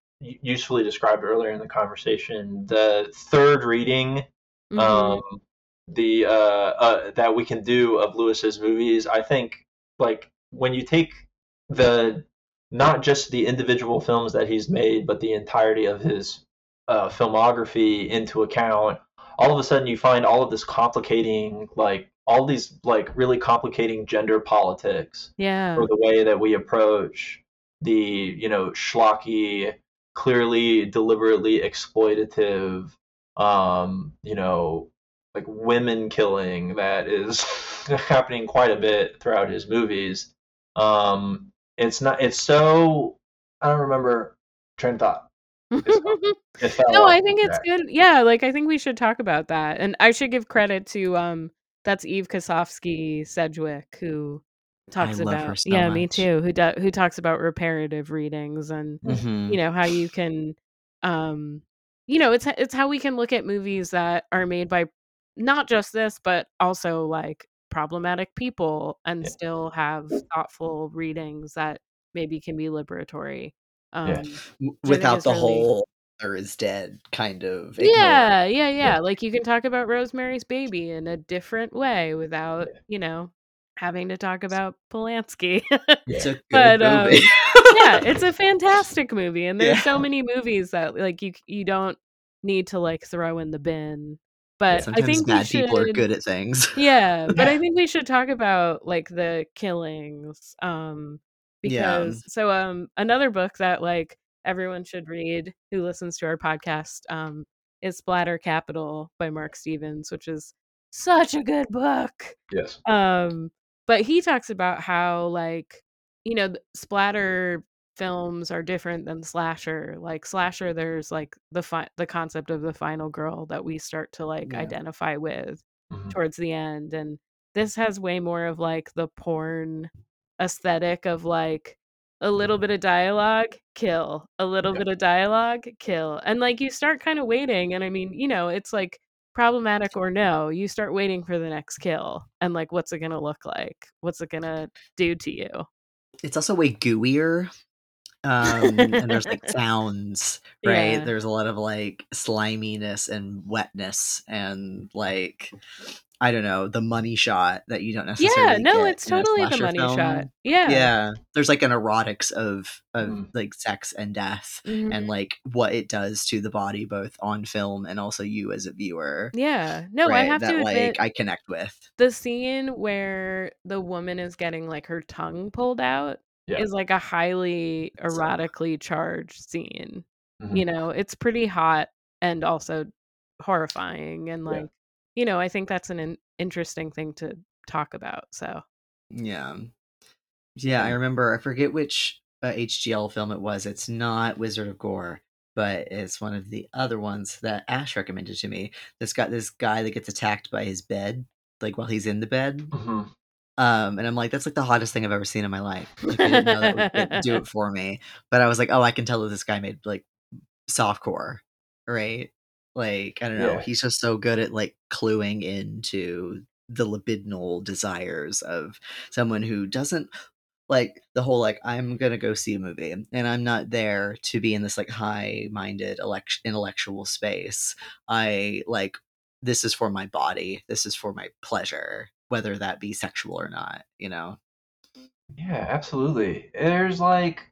usefully described earlier in the conversation the third reading Mhm. um the uh, uh that we can do of lewis's movies i think like when you take the not just the individual films that he's made but the entirety of his uh, filmography into account all of a sudden you find all of this complicating like all these like really complicating gender politics yeah. for the way that we approach the you know schlocky clearly deliberately exploitative um you know like women killing that is happening quite a bit throughout his movies um it's not it's so i don't remember train thought It's gone. It fell no, I think it's good. Yeah, like I think we should talk about that, and I should give credit to um that's Eve Kosofsky Sedgwick who talks love about so yeah me too who do, who talks about reparative readings and Mhm. you know how you can um you know it's it's how we can look at movies that are made by not just this but also like problematic people and Yeah. still have thoughtful readings that maybe can be liberatory um Yeah. Without the really- whole "Mother is dead" kind of. yeah yeah yeah like you can talk about rosemary's baby in a different way without you know having to talk about Polanski. It's a good But, um, yeah, it's a fantastic movie, and there's Yeah. so many movies that like you you don't need to like throw in the bin. But I Sometimes think we bad people are good at things. Yeah, but I think we should talk about like the killings. Um Yeah. because so um another book that like everyone should read who listens to our podcast um is Splatter Capital by Mark Stevens, which is such a good book. Yes. Um but he talks about how like you know splatter films are different than slasher. Like slasher there's like the fi- the concept of the final girl that we start to like Yeah. identify with Mhm. towards the end and this has way more of like the porn aesthetic of like a little bit of dialogue kill a little Yeah. bit of dialogue kill and like you start kind of waiting and i mean you know it's like problematic or no you start waiting for the next kill and like what's it gonna look like what's it gonna do to you It's also way gooier. Um, and there's like sounds, right? Yeah. There's a lot of like sliminess and wetness and like I don't know, the money shot that you don't necessarily yeah no it's totally the money film. shot yeah Yeah. There's like an erotics of of Mm. like sex and death Mhm. and like what it does to the body both on film and also you as a viewer. yeah no i have that to admit like I connect with. the scene where the woman is getting like her tongue pulled out Yeah. is like a highly erotically charged scene. Mhm. You know, it's pretty hot and also horrifying and Yeah. like you know, I think that's an in- interesting thing to talk about. So, Yeah. Yeah, I remember. I forget which uh, HGL film it was. It's not Wizard of Gore, but it's one of the other ones that Ash recommended to me. This got this guy that gets attacked by his bed, like while he's in the bed. Mhm. Um, and I'm like, that's like the hottest thing I've ever seen in my life. Like, I didn't know that would do it for me, but I was like, oh, I can tell that this guy made like softcore, right? Like, I don't know. Yeah. He's just so good at like cluing into the libidinal desires of someone who doesn't like the whole like I'm gonna go see a movie and I'm not there to be in this like high minded elect- intellectual space. I like this is for my body. This is for my pleasure, whether that be sexual or not. You know. Yeah, absolutely. There's like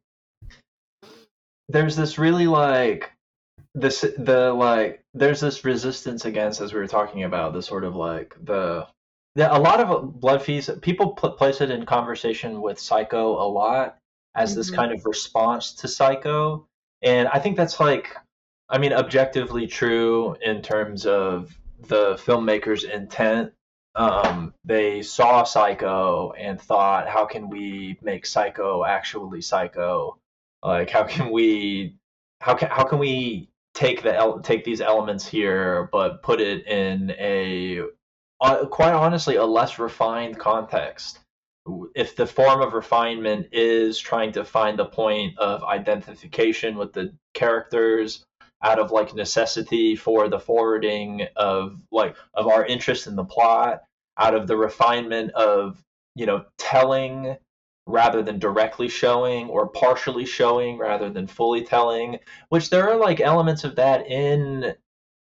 there's this really like this the like there's this resistance against as we were talking about the sort of like the yeah, a lot of blood feast people pl- place it in conversation with Psycho a lot as this Mhm. kind of response to Psycho, and I think that's like I mean objectively true in terms of the filmmaker's intent um, they saw Psycho and thought, how can we make Psycho actually Psycho? Like, how can we, how can how can we take the take these elements here, but put it in a, uh, quite honestly, a less refined context? If the form of refinement is trying to find the point of identification with the characters, out of like necessity for the forwarding of like of our interest in the plot out of the refinement of you know telling rather than directly showing or partially showing rather than fully telling which there are like elements of that in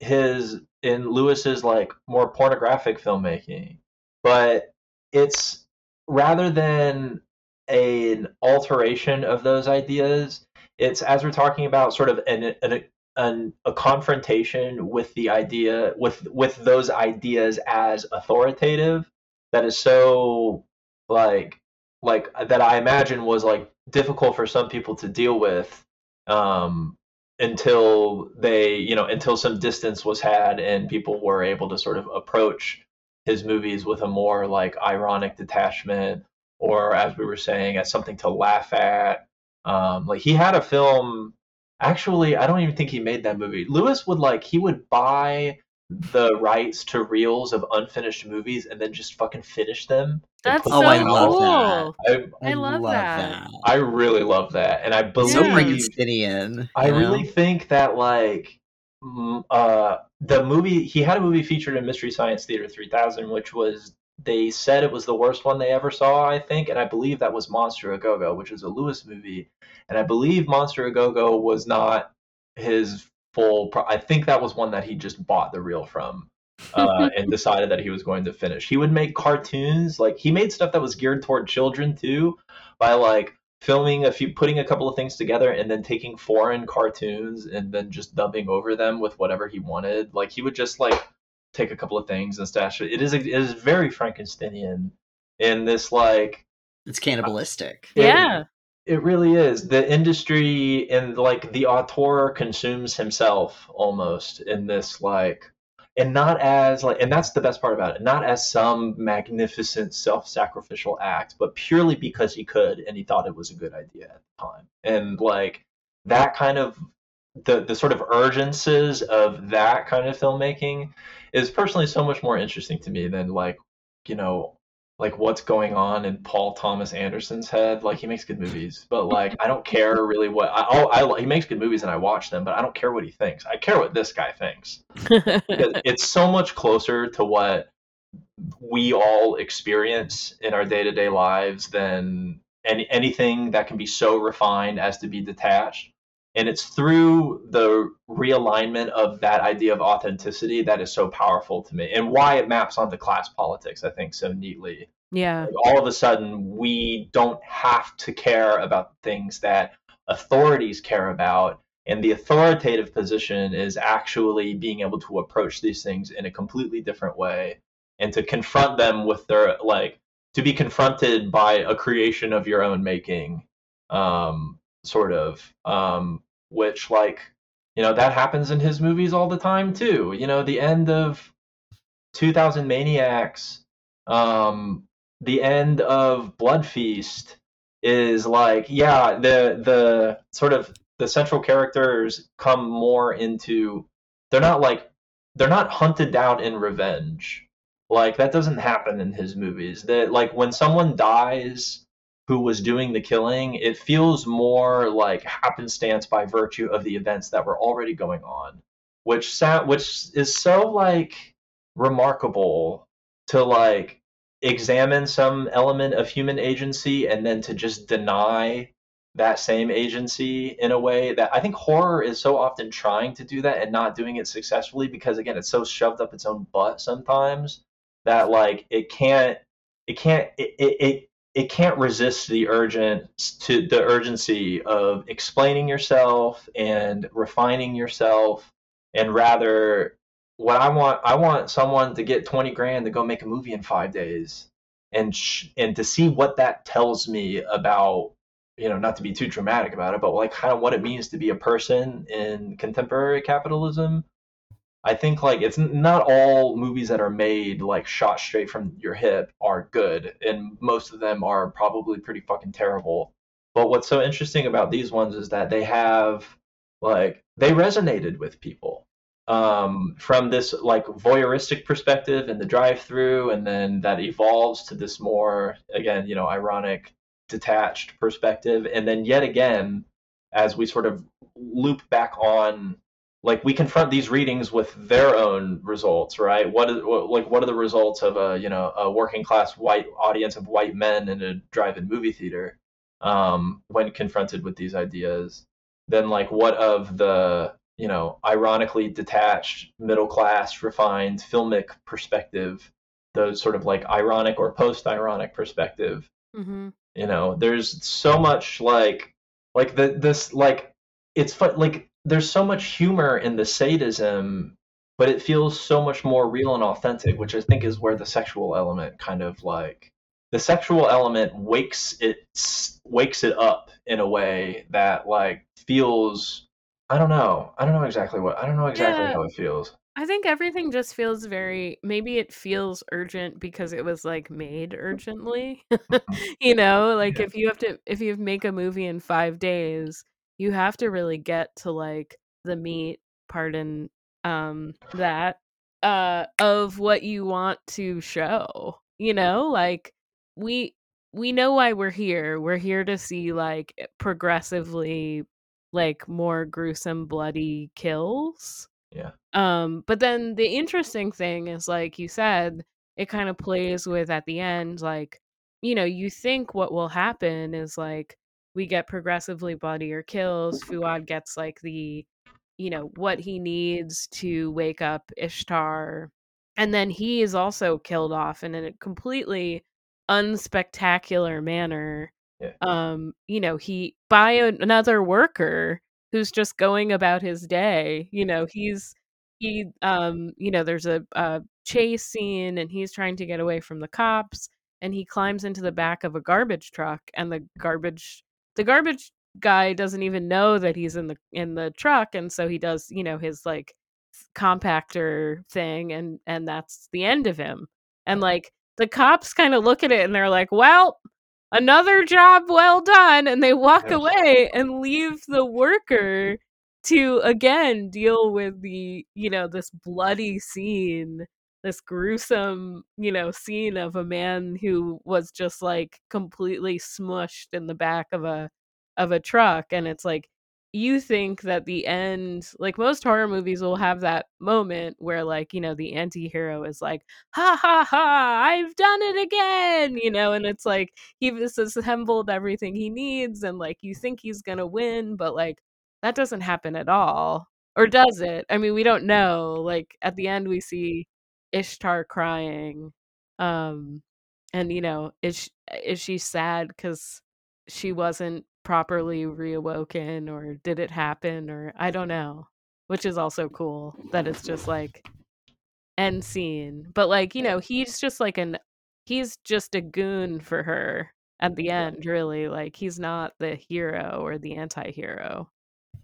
his in lewis's like more pornographic filmmaking. But it's rather than an alteration of those ideas it's as we're talking about sort of an, an an, a confrontation with the idea with with those ideas as authoritative that is so like like that I imagine was like difficult for some people to deal with um until they you know until some distance was had and people were able to sort of approach his movies with a more like ironic detachment or as we were saying as something to laugh at. Um like he had a film Actually, I don't even think he made that movie. Lewis would like he would buy the rights to reels of unfinished movies and then just fucking finish them. That's put Oh, so I them love out. cool. I I love that. I really love that, and I It's so Yeah. believe Frankensteinian. I you know? really think that like uh the movie he had a movie featured in Mystery Science Theater 3000 which was they said it was the worst one they ever saw I think and I believe that was Monster a Go-Go which is a Lewis movie and I believe Monster a Go-Go was not his full pro- I think that was one that he just bought the reel from uh, and decided that he was going to finish. He would make cartoons, like he made stuff that was geared toward children too, by like filming a few, putting a couple of things together, and then taking foreign cartoons and then just dubbing over them with whatever he wanted. Like he would just like take a couple of things and stash it. It is a, it is very Frankensteinian in this like It's cannibalistic. it- yeah. it really is. The industry and like the auteur consumes himself almost in this like and not as like and that's the best part about it. Not as some magnificent self-sacrificial act, but purely because he could and he thought it was a good idea at the time. And like that kind of the the sort of urgences of that kind of filmmaking is personally so much more interesting to me than like you know like what's going on in Paul Thomas Anderson's head. Like he makes good movies, but like I don't care really what I, oh, I he makes good movies and I watch them, but I don't care what he thinks. I care what this guy thinks. It's so much closer to what we all experience in our day to day lives than any anything that can be so refined as to be detached. And it's through the realignment of that idea of authenticity that is so powerful to me, and why it maps onto class politics, I think, so neatly yeah. like, all of a sudden we don't have to care about things that authorities care about and the authoritative position is actually being able to approach these things in a completely different way and to confront them with their like to be confronted by a creation of your own making um sort of um which like you know that happens in his movies all the time too you know the end of 2000 maniacs um the end of Blood Feast is like, yeah, the the sort of the central characters come more into they're not like they're not hunted down in revenge. Like that doesn't happen in his movies. That like when someone dies who was doing the killing, it feels more like happenstance by virtue of the events that were already going on, which which is so like remarkable to like examine some element of human agency and then to just deny that same agency in a way that I think horror is so often trying to do that and not doing it successfully because again it's so shoved up its own butt sometimes that like it can't it can't it, it it can't resist the urgent to the urgency of explaining yourself and refining yourself. And rather what I want I want someone to get 20 grand to go make a movie in 5 days and sh- and to see what that tells me about you know not to be too dramatic about it but like kind of what it means to be a person in contemporary capitalism I think like it's not all movies that are made like shot straight from your hip are good and most of them are probably pretty fucking terrible. But what's so interesting about these ones is that they have like they resonated with people um, from this like voyeuristic perspective in the drive-through, and then that evolves to this more again, you know, ironic, detached perspective, and then yet again, as we sort of loop back on, like we confront these readings with their own results, right? What is what, like what are the results of a you know a working class white audience of white men in a drive-in movie theater um, when confronted with these ideas? Then like what of the you know, ironically detached, middle class, refined filmic perspective, those sort of like ironic or post ironic perspective. hmm You know, there's so much like like the this like it's fun like there's so much humor in the sadism, but it feels so much more real and authentic, which I think is where the sexual element kind of like the sexual element wakes it wakes it up in a way that like feels I don't know. I don't know exactly what. I don't know exactly Yeah. how it feels. I think everything just feels very maybe it feels urgent because it was like made urgently. Mm-hmm. you know, like Yeah. if you have to if you make a movie in 5 days, you have to really get to like the meat, pardon um that uh of what you want to show. You know, like we we know why we're here. We're here to see like progressively like more gruesome bloody kills. Yeah. Um, but then the interesting thing is, like you said, it kind of plays with at the end, like, you know, you think what will happen is like we get progressively bloodier kills. Fuad gets like the, you know, what he needs to wake up Ishtar. and then he is also killed off in a completely unspectacular manner. Yeah. Um, you know, he by another worker who's just going about his day. You know, he's he um, you know, there's a, a chase scene and he's trying to get away from the cops and he climbs into the back of a garbage truck and the garbage the garbage guy doesn't even know that he's in the in the truck and so he does, you know, his like compactor thing and and that's the end of him. And like the cops kind of look at it and they're like well another job well done and they walk away and leave the worker to again deal with the you know this bloody scene this gruesome you know scene of a man who was just like completely smushed in the back of a of a truck and it's like you think that the end like most horror movies will have that moment where like you know the anti-hero is like ha ha ha i've done it again! you know and it's like he's assembled everything he needs and like you think he's gonna win but like that doesn't happen at all. Or does it? I mean we don't know. Like at the end we see ishtar crying um and you know is is she sad because she wasn't properly reawoken or did it happen or I don't know. Which is also cool that it's just like end scene. But like, you know, he's just like an he's just a goon for her at the end, really. Like he's not the hero or the anti-hero.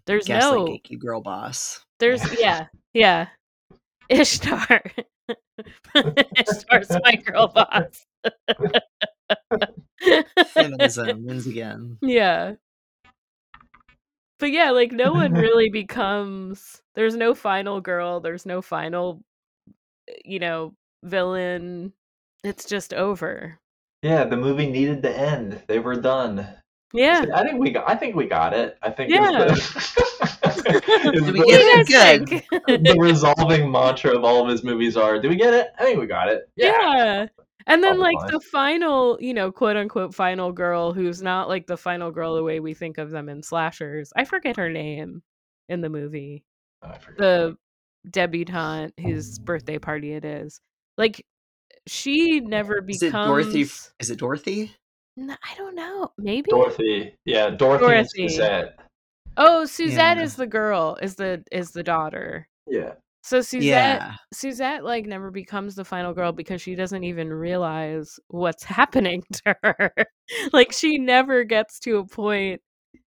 There's Gaslight no geeky girl boss. there's yeah, yeah. Ishtar. Girl boss. Feminism wins again. Yeah. But yeah, like no one really becomes there's no final girl, there's no final eh, you know, villain. It's just over. Yeah, the movie needed to end. They were done. Yeah. I think we got. I think we got it. I think. Yeah. Is the, we the- What do get it? Good. the resolving mantra of all of his movies are: Do we get it? I think we got it. yeah. And then Probably like fine. the final, you know, quote unquote final girl who's not like the final girl the way we think of them in slashers. I forget her name in the movie. Oh, I the debutante whose birthday party it is. Like she never Is becomes it Dorothy? Is it Dorothy? No, I don't know. Maybe. Dorothy. Yeah, Dorothy, Dorothy. and Suzette. Oh, Suzette Yeah. is the girl. Is the is the daughter. Yeah. So Suzette Yeah. Suzette like never becomes the final girl because she doesn't even realize what's happening to her. like she never gets to a point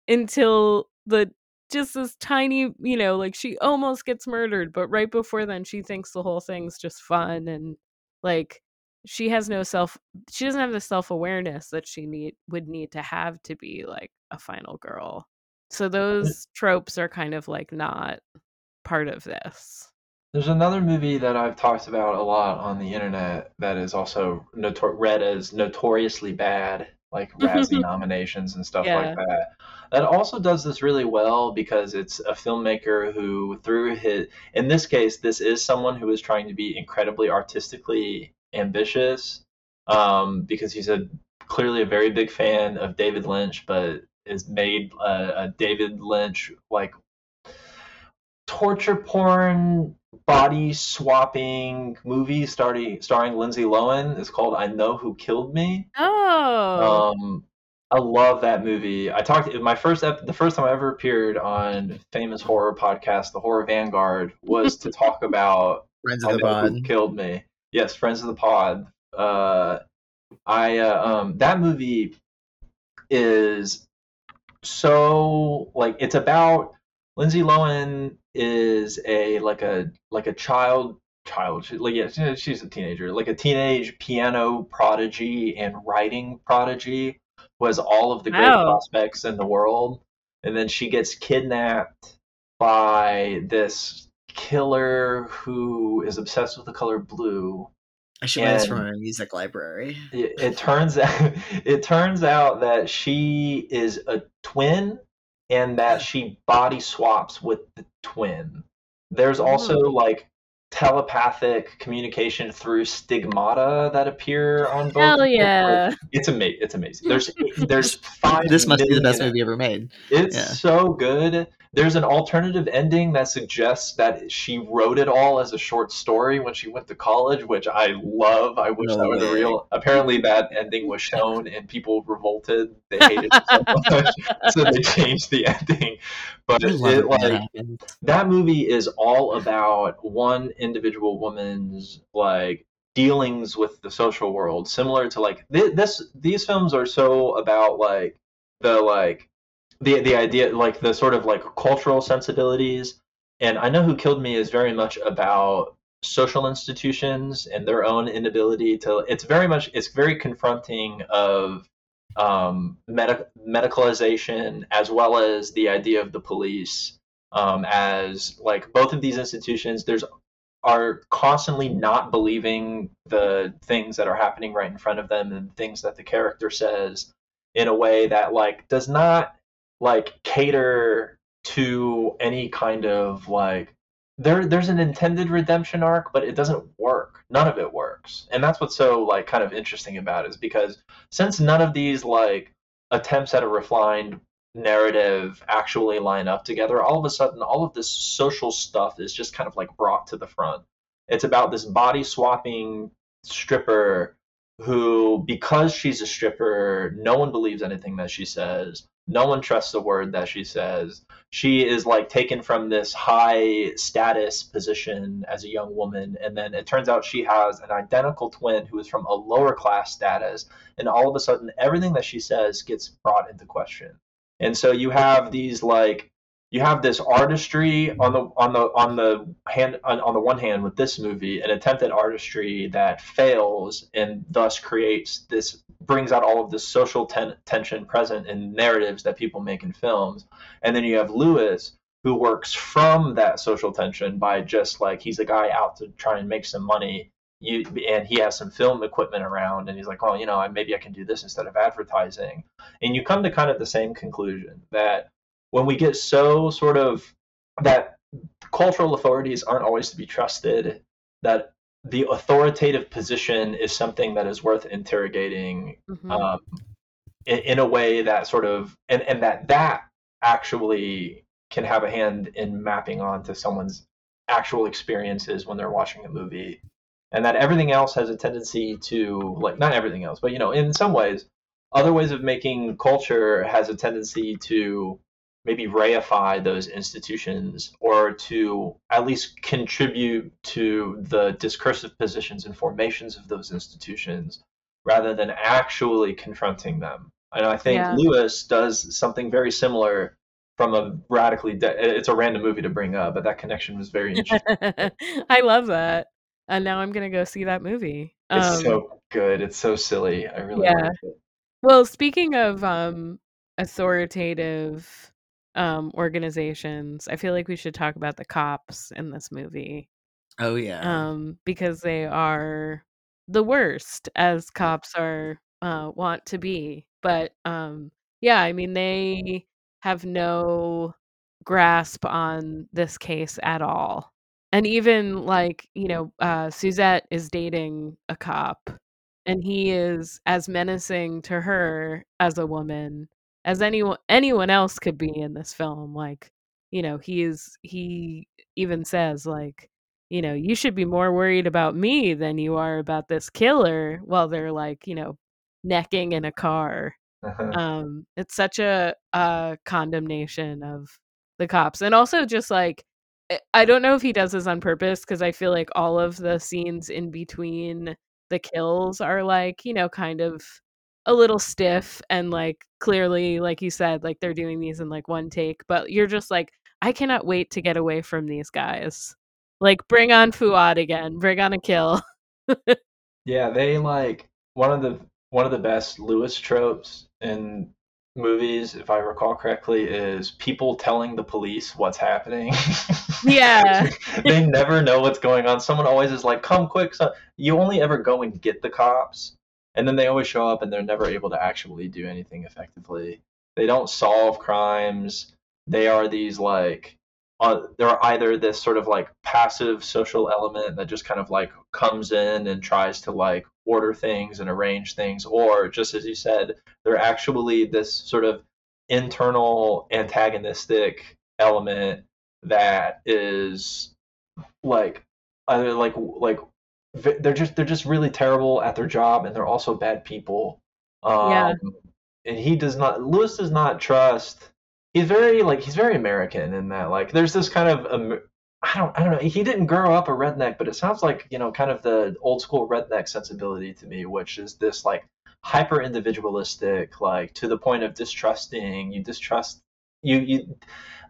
until the just this tiny, you know, like she almost gets murdered, but right before then she thinks the whole thing's just fun and like she has no self she doesn't have the self-awareness that she need would need to have to be like a final girl. So those tropes are kind of like not part of this. There's another movie that I've talked about a lot on the internet that is also notor- read as notoriously bad, like Razzie nominations and stuff Yeah. like that. That also does this really well because it's a filmmaker who, through his, in this case, this is someone who is trying to be incredibly artistically ambitious, um, because he's a clearly a very big fan of David Lynch, but has made a, a David Lynch like torture porn body swapping movie starting starring Lindsay Lohan. It's called I Know Who Killed Me. Oh. Um, I love that movie. I talked my first ep- the first time I ever appeared on famous horror podcast, The Horror Vanguard, was to talk about Friends I of the Know Who Pod. Killed Me. Yes, Friends of the Pod. Uh, I uh, um that movie is so like it's about Lindsay Lohan is a like a like a child child she, like yeah she's a teenager like a teenage piano prodigy and writing prodigy who has all of the great Wow. prospects in the world and then she gets kidnapped by this killer who is obsessed with the color blue I should buy this from a music library. it, it turns out it turns out that she is a twin and that she body swaps with the twin there's also hmm. like telepathic communication through stigmata that appear on both. Hell yeah. It's amazing. It's amazing. There's there's five. this must be the best movie ever made. It's Yeah. so good. There's an alternative ending that suggests that she wrote it all as a short story when she went to college, which I love. I wish No that was way. real. Apparently, that ending was shown and people revolted. They hated it so much, so they changed the ending. But it, it that like that movie is all about one individual woman's like dealings with the social world similar to like th- this these films are so about like the like the the idea like the sort of like cultural sensibilities and i know who killed me is very much about social institutions and their own inability to it's very much it's very confronting of um medic- medicalization as well as the idea of the police um, as like both of these institutions there's are constantly not believing the things that are happening right in front of them and things that the character says in a way that like does not like cater to any kind of like there there's an intended redemption arc but it doesn't work. None of it works. And that's what's so like kind of interesting about it is because since none of these like attempts at a refined narrative actually line up together all of a sudden all of this social stuff is just kind of like brought to the front. It's about this body swapping stripper who because she's a stripper no one believes anything that she says. No one trusts a word that she says. She is like taken from this high status position as a young woman and then it turns out she has an identical twin who is from a lower class status and all of a sudden everything that she says gets brought into question. And so you have these like you have this artistry on the on the on the hand on, on the one hand with this movie an attempt at artistry that fails and thus creates this brings out all of this social ten- tension present in narratives that people make in films. And then you have lewis who works from that social tension by just like he's a guy out to try and make some money you and he has some film equipment around and he's like oh you know maybe i can do this instead of advertising. And you come to kind of the same conclusion that when we get so sort of that cultural authorities aren't always to be trusted that the authoritative position is something that is worth interrogating Mhm. um, in, in a way that sort of and, and that that actually can have a hand in mapping onto someone's actual experiences when they're watching a movie and that everything else has a tendency to like not everything else but you know in some ways other ways of making culture has a tendency to maybe reify those institutions or to at least contribute to the discursive positions and formations of those institutions rather than actually confronting them. And I think Yeah. Lewis does something very similar from a radically de- it's a random movie to bring up, but that connection was very interesting. I love that. And now I'm gonna go see that movie. it's Um, so good. It's so silly. I really Yeah. like it. Well, speaking of um authoritative um organizations, I feel like we should talk about the cops in this movie. Oh yeah. Um because they are the worst as cops are uh want to be. But um yeah, I mean they have no grasp on this case at all. And even like, you know, uh Suzette is dating a cop and he is as menacing to her as a woman as anyone anyone else could be in this film like you know he is he even says like you know you should be more worried about me than you are about this killer while they're like you know necking in a car Uh-huh. um it's such a uh condemnation of the cops and also just like I- i don't know if he does this on purpose because i feel like all of the scenes in between the kills are like you know kind of a little stiff and like clearly like you said like they're doing these in like one take but you're just like i cannot wait to get away from these guys like bring on fuad again bring on a kill Yeah, they like one of the one of the best Lewis tropes in movies, if I recall correctly, is people telling the police what's happening. Yeah. they never know what's going on. Someone always is like, "Come quick!" So you only ever go and get the cops, and then they always show up, and they're never able to actually do anything effectively. They don't solve crimes. They are these like uh, they're either this sort of like passive social element that just kind of like comes in and tries to like order things and arrange things, or just as you said, they're actually this sort of internal antagonistic element that is like either like like they're just they're just really terrible at their job and they're also bad people um Yeah. and he does not lewis does not trust he's very like he's very american in that like there's this kind of um, i don't i don't know he didn't grow up a redneck but it sounds like you know kind of the old school redneck sensibility to me which is this like hyper individualistic like to the point of distrusting you distrust you you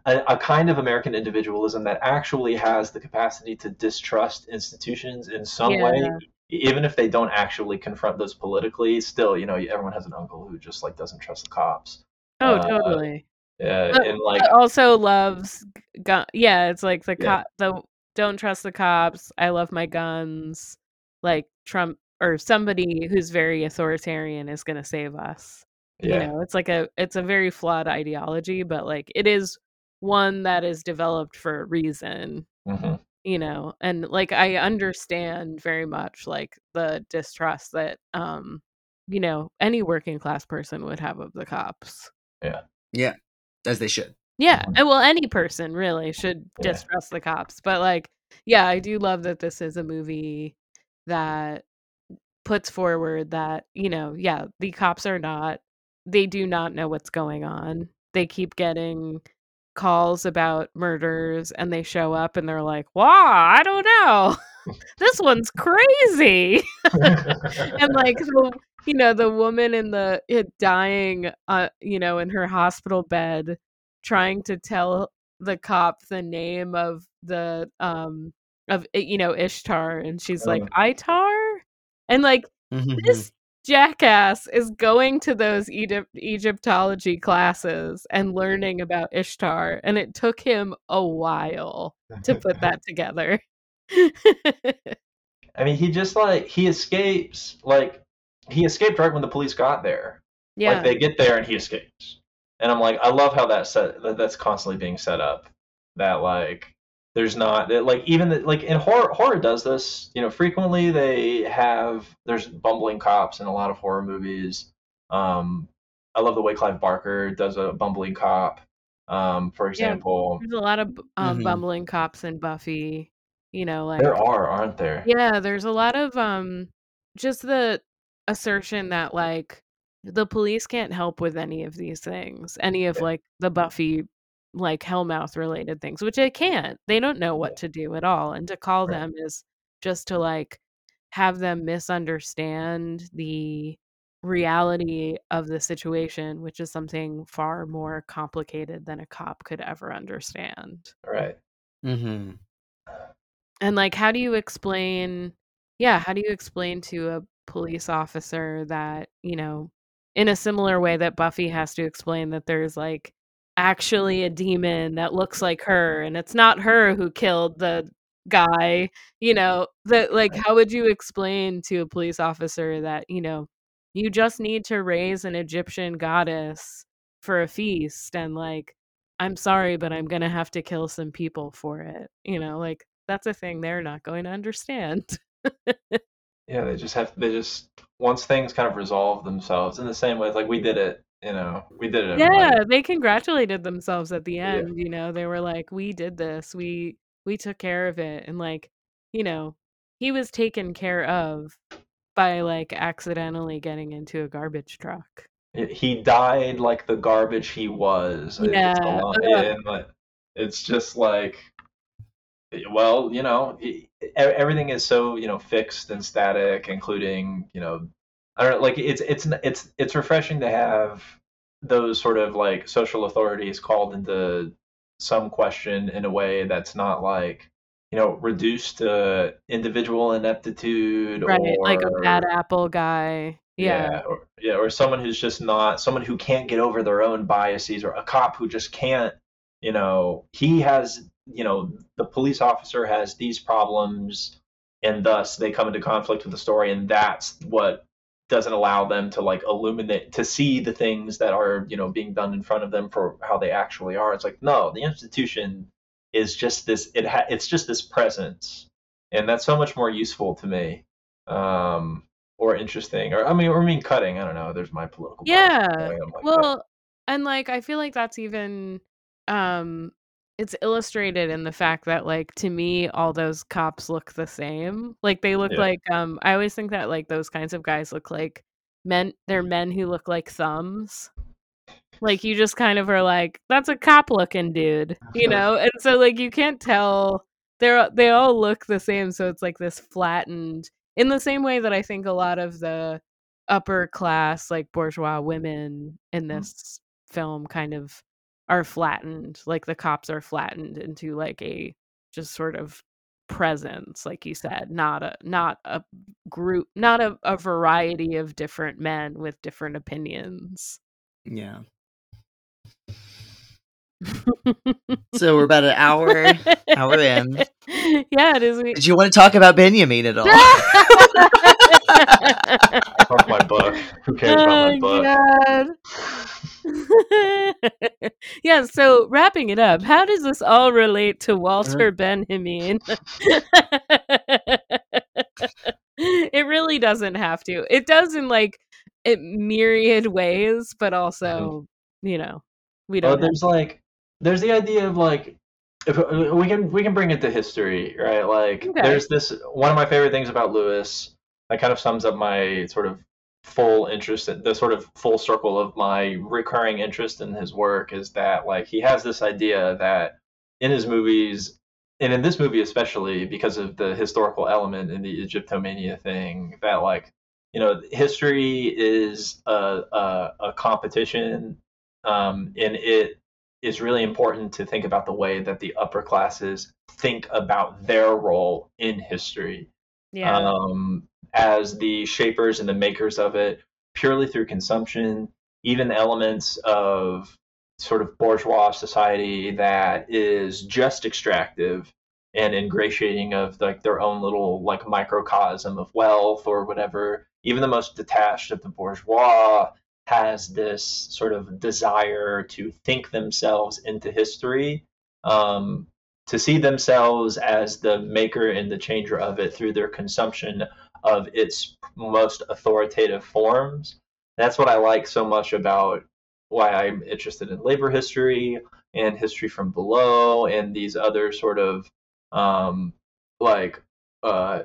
a, a kind of American individualism that actually has the capacity to distrust institutions in some Yeah. way, even if they don't actually confront those politically. Still, you know, everyone has an uncle who just like doesn't trust the cops. Oh, Uh, totally. Yeah, But- and like also loves gun. Yeah, it's like the Yeah. cop. The don't trust the cops. I love my guns. Like Trump or somebody who's very authoritarian is going to save us. yeah, You know, it's like a it's a very flawed ideology, but like it is one that is developed for a reason. mhm, You know, and like I understand very much like the distrust that um you know any working class person would have of the cops. Yeah, Yeah. as they should. Yeah, and well, any person really should Yeah. distrust the cops. But like, yeah, I do love that this is a movie that puts forward that you know, yeah, the cops are not. They do not know what's going on. They keep getting calls about murders, and they show up, and they're like, "Wow, I don't know. this one's crazy." and like the you know the woman in the it dying uh you know in her hospital bed trying to tell the cop the name of the um of uh, you know Ishtar and she's like Oh. Itar and like Mhm. this jackass is going to those Egypt Egyptology classes and learning about Ishtar and it took him a while to put that together I mean, he just like he escapes like he escaped right when the police got there. yeah Like they get there and he escapes. And I'm like, I love how that set that, that's constantly being set up. That like there's not like even the, like in horror horror does this. You know, frequently they have there's bumbling cops in a lot of horror movies. Um, I love the way Clive Barker does a bumbling cop. Um, for example, There's a lot of b- um, Mhm. bumbling cops in Buffy. You know, like there are, aren't there? yeah, there's a lot of um, just the assertion that like the police can't help with any of these things, any of Yeah. like the Buffy like Hellmouth related things, which they can't. They don't know what to do at all, and to call Right. them is just to like have them misunderstand the reality of the situation, which is something far more complicated than a cop could ever understand. Right. Mm-hmm. And like how do you explain yeah, how do you explain to a police officer that, you know, in a similar way that Buffy has to explain that there's like actually a demon that looks like her and it's not her who killed the guy, you know, that like how would you explain to a police officer that, you know, you just need to raise an Egyptian goddess for a feast and like I'm sorry but I'm to have to kill some people for it. You know, like that's a thing they're not going to understand. Yeah, they just have they just once things kind of resolve themselves in the same way like we did it, you know, we did it. yeah, they congratulated themselves at the Yeah. end, you know. They were like, "We did this. We we took care of it." And like, you know, he was taken care of by like accidentally getting into a garbage truck. He died like the garbage he was. It's, Yeah, lot- ugh. it's just like, eh, well, you know, everything is so you know fixed and static, including you know, I don't know, like it's it's it's it's refreshing to have those sort of like social authorities called into some question in a way that's not like you know reduced to individual ineptitude Right, or like a bad apple guy. Yeah. or, yeah, or someone who's just not someone who can't get over their own biases, or a cop who just can't, you know, he has, you know, the police officer has these problems, and thus they come into conflict with the story, and that's what doesn't allow them to like illuminate to see the things that are you know being done in front of them for how they actually are. It's like no, the institution is just this it ha- it's just this presence and that's so much more useful to me um or interesting or i mean or I mean cutting i don't know there's my political Yeah. like that. Well, and like I feel like that's even um it's illustrated in the fact that like to me all those cops look the same. Like they look Yeah. like um I always think that like those kinds of guys look like men they're men who look like thumbs. Like you just kind of are like that's a cop looking dude, you know? And so like you can't tell they're they all look the same so it's like this flattened in the same way that I think a lot of the upper class like bourgeois women in this film kind of are flattened like the cops are flattened into like a just sort of presence like you said not a not a group not a, a variety of different men with different opinions Yeah. So we're about an hour hour in. yeah it is Did you want to talk about Benjamin at all? Fuck my book who cares about my Oh, book God. Yeah, so wrapping it up, how does this all relate to Walter Benjamin? it really doesn't have to. It does in like it myriad ways, but also, you know, we don't. have- there's like there's the idea of like if uh, we can we can bring it to history right like Okay. there's this one of my favorite things about lewis that kind of sums up my sort of full interest the sort of full circle of my recurring interest in his work is that like he has this idea that in his movies and in this movie especially because of the historical element in the egyptomania thing that like you know history is a a, a competition um, and it is really important to think about the way that the upper classes think about their role in history yeah. um, as the shapers and the makers of it purely through consumption, even elements of sort of bourgeois society that is just extractive and ingratiating of like their own little like microcosm of wealth or whatever. Even the most detached of the bourgeois has this sort of desire to think themselves into history, um, to see themselves as the maker and the changer of it through their consumption of its most authoritative forms. That's what I like so much about why I'm interested in labor history and history from below and these other sort of um, like uh,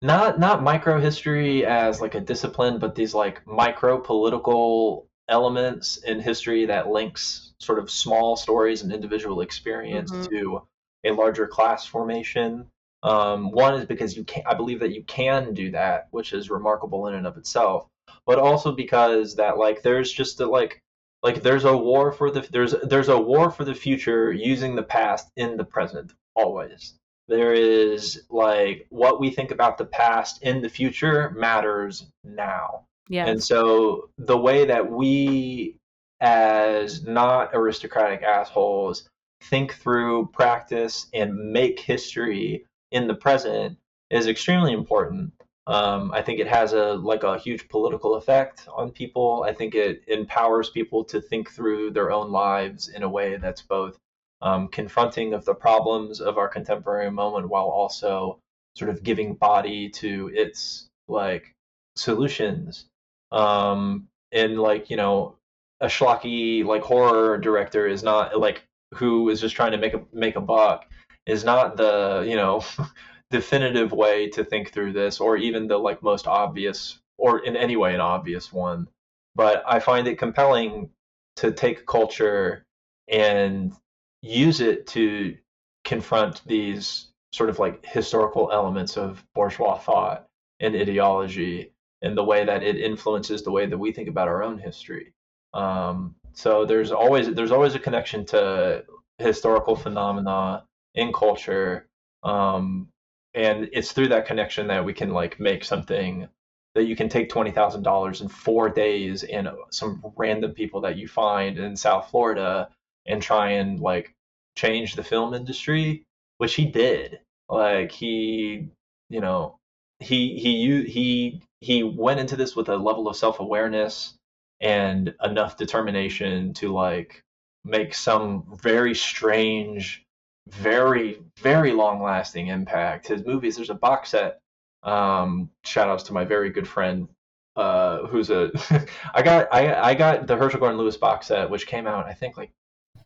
not not micro history as like a discipline, but these like micro political elements in history that links sort of small stories and individual experience Mhm. to a larger class formation. Um, one is because you can I believe that you can do that, which is remarkable in and of itself. But also because that like there's just a like like there's a war for the there's there's a war for the future using the past in the present always. There is like what we think about the past in the future matters now. yeah. And so the way that we, as not aristocratic assholes, think through, practice, and make history in the present is extremely important. Um, I think it has a like a huge political effect on people. I think it empowers people to think through their own lives in a way that's both um, confronting of the problems of our contemporary moment while also sort of giving body to its like solutions um and like you know a schlocky like horror director is not like who is just trying to make a make a buck is not the you know definitive way to think through this or even the like most obvious or in any way an obvious one but i find it compelling to take culture and use it to confront these sort of like historical elements of bourgeois thought and ideology and the way that it influences the way that we think about our own history. Um, so there's always there's always a connection to historical phenomena in culture, um, and it's through that connection that we can like make something that you can take twenty thousand dollars in four days and some random people that you find in South Florida and try and like change the film industry, which he did. Like he, you know, he he he he went into this with a level of self-awareness and enough determination to like make some very strange very very long lasting impact. His movies, there's a box set. Um, shout outs to my very good friend, uh, who's a I got I I got the Herschell Gordon Lewis box set, which came out I think like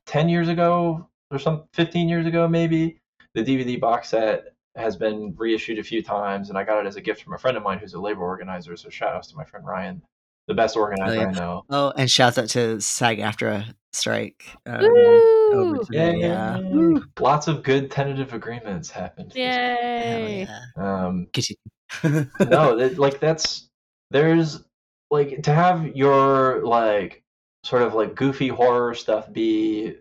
ten years ago or some fifteen years ago maybe. The DVD box set has been reissued a few times, and I got it as a gift from a friend of mine who's a labor organizer. So shout outs to my friend Ryan, the best organizer yeah. I know. Oh, and shouts out to SAG-AFTRA strike. Um, Woo! Over today, yeah. Yay. Lots of good tentative agreements happened. Yay. yeah. Um, no, that, like that's there's like to have your like sort of like goofy horror stuff be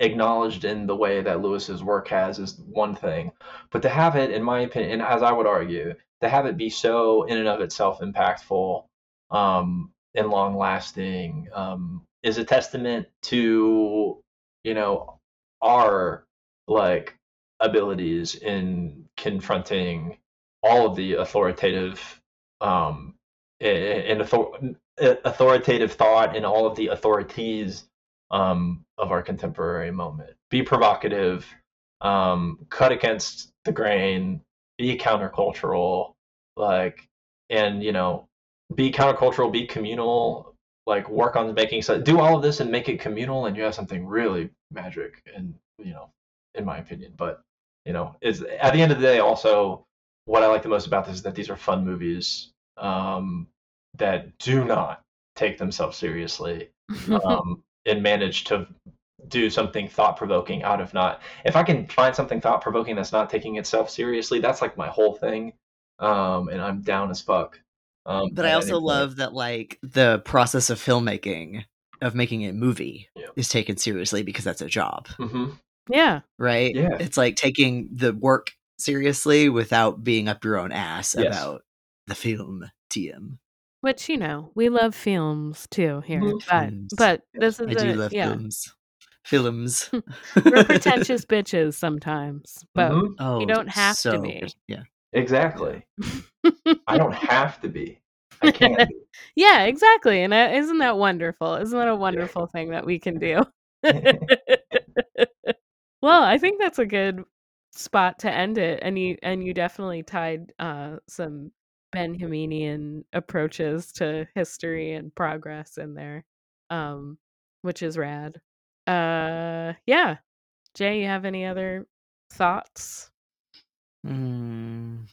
acknowledged in the way that Lewis's work has is one thing, but to have it, in my opinion, and as I would argue, to have it be so in and of itself impactful um, and long lasting um, is a testament to you know our like abilities in confronting all of the authoritative um and author- authoritative thought and all of the authorities um of our contemporary moment. Be provocative um cut against the grain be countercultural like and you know be countercultural be communal like work on the making so do all of this and make it communal and you have something really magic and you know in my opinion. But you know is at the end of the day also what i like the most about this is that these are fun movies um that do not take themselves seriously um and manage to do something thought provoking out of not if i can find something thought provoking that's not taking itself seriously that's like my whole thing um and i'm down as fuck um But I also love that like the process of filmmaking of making a movie Yeah. is taken seriously because that's a job, Mhm. yeah. right? Yeah. It's like taking the work seriously without being up your own ass Yes. about the film TM. Which you know, we love films too here, Mhm. but Films. but this is I do a- love yeah. films. Films. We're pretentious bitches sometimes, but Mhm. Oh, you don't have to be. Yeah. exactly i don't have to be i can be yeah, exactly. And uh, isn't that wonderful? Isn't that a wonderful thing that we can do? well, I think that's a good spot to end it. And you and you definitely tied uh, some Benjaminian approaches to history and progress in there, um, which is rad. Uh, yeah, Jay, you have any other thoughts? Mm.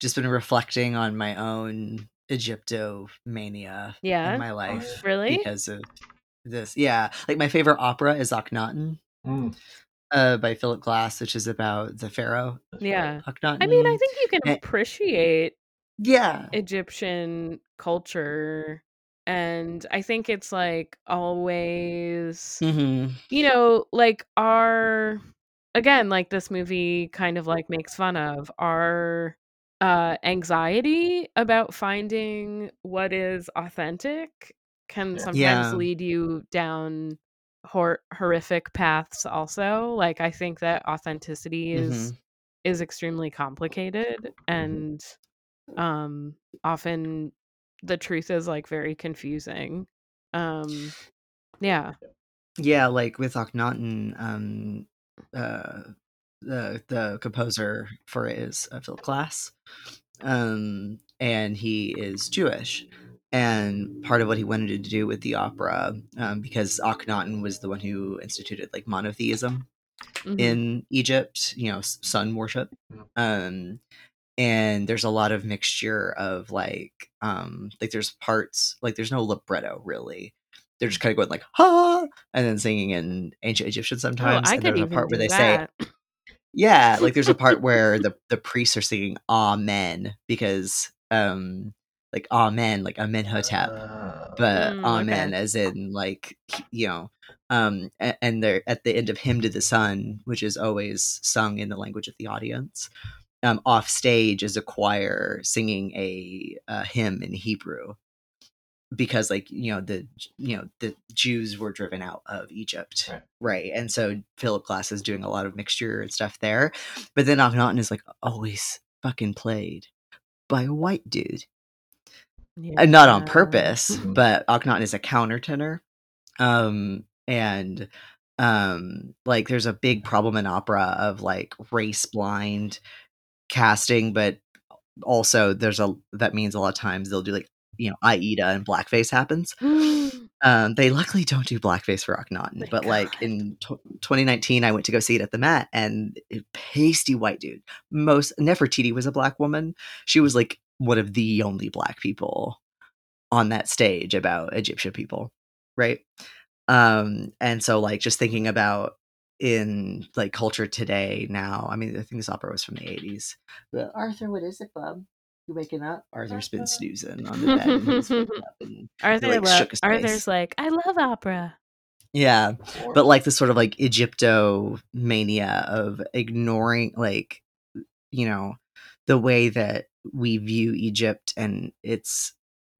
Just been reflecting on my own Egyptomania Yeah, in my life really? because of this. Yeah, like my favorite opera is Akhenaten Mm, uh, by Philip Glass, which is about the pharaoh. Yeah. Akhenaten. I mean, I think you can appreciate yeah, Egyptian culture. And I think it's like always, hmm you know, like our, again, like this movie kind of like makes fun of our uh, anxiety about finding what is authentic can sometimes Yeah. lead you down hor- horrific paths also like i think that authenticity is is extremely complicated and um often the truth is like very confusing um yeah yeah. Like with Akhenaten, um, uh, the the composer for it is uh, Philip Glass, um, and he is Jewish. And part of what he wanted to do with the opera, um, because Akhenaten was the one who instituted like monotheism Mhm. in Egypt, you know, sun worship. Um, and there's a lot of mixture of like, um, like there's parts like there's no libretto really. They're just kind of going like ha, and then singing in ancient Egyptian oh sometimes. i and there's a part where they say that yeah, like there's a part where the the priests are singing Amen because um like Amen, like Amenhotep, Uh, but Mm, Amen okay. as in like you know, um a- and they're at the end of Hymn to the Sun, which is always sung in the language of the audience. Um, off stage is a choir singing a, a hymn in Hebrew because like you know the you know the Jews were driven out of Egypt, Right. right? And so Philip Glass is doing a lot of mixture and stuff there, but then Akhenaten is like always fucking played by a white dude, and not on Yeah. purpose, Mhm. but Akhenaten is a countertenor, um, and um like there's a big problem in opera of like race blind casting but also there's a that means a lot of times they'll do like you know aida and blackface happens. Um they luckily don't do blackface for akhenaten but like in t- 2019 i went to go see it at the met and a pasty white dude most nefertiti was a black woman. She was like one of the only black people on that stage about egyptian people right? Um and so like just thinking about in like culture today now i mean i think this opera was from the 80s but arthur what is it bub you waking up arthur's been snoozing on the bed and he's waking up and Arthur like, lo- Arthur's like, I love opera. yeah but like the sort of like egypto mania of ignoring like you know the way that we view egypt and its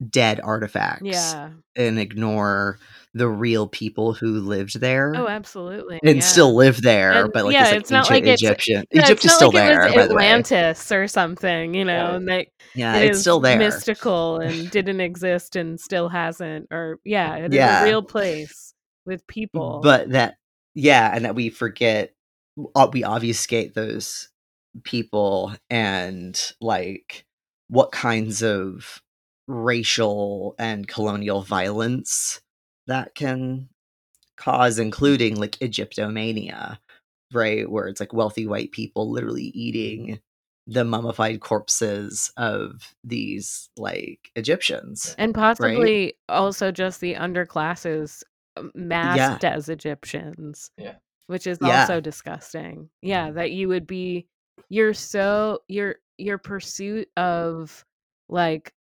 dead artifacts Yeah. and ignore the real people who lived there Oh, absolutely. and yeah. still live there And, but like yeah, this like it's not like it's- egyptian Yeah, egypt it's is still like there by the way Atlantis or something, you know, Yeah. and they yeah it it's still there mystical and didn't exist and still hasn't or yeah it is Yeah. a real place with people but that yeah and that we forget uh, we obfuscate those people and like what kinds of racial and colonial violence that can cause including like egyptomania right where it's like wealthy white people literally eating the mummified corpses of these like egyptians and possibly also just the underclasses um, masked as Egyptians. Yeah. Which is Yeah. also disgusting. Yeah, that you would be you're so your your pursuit of like m-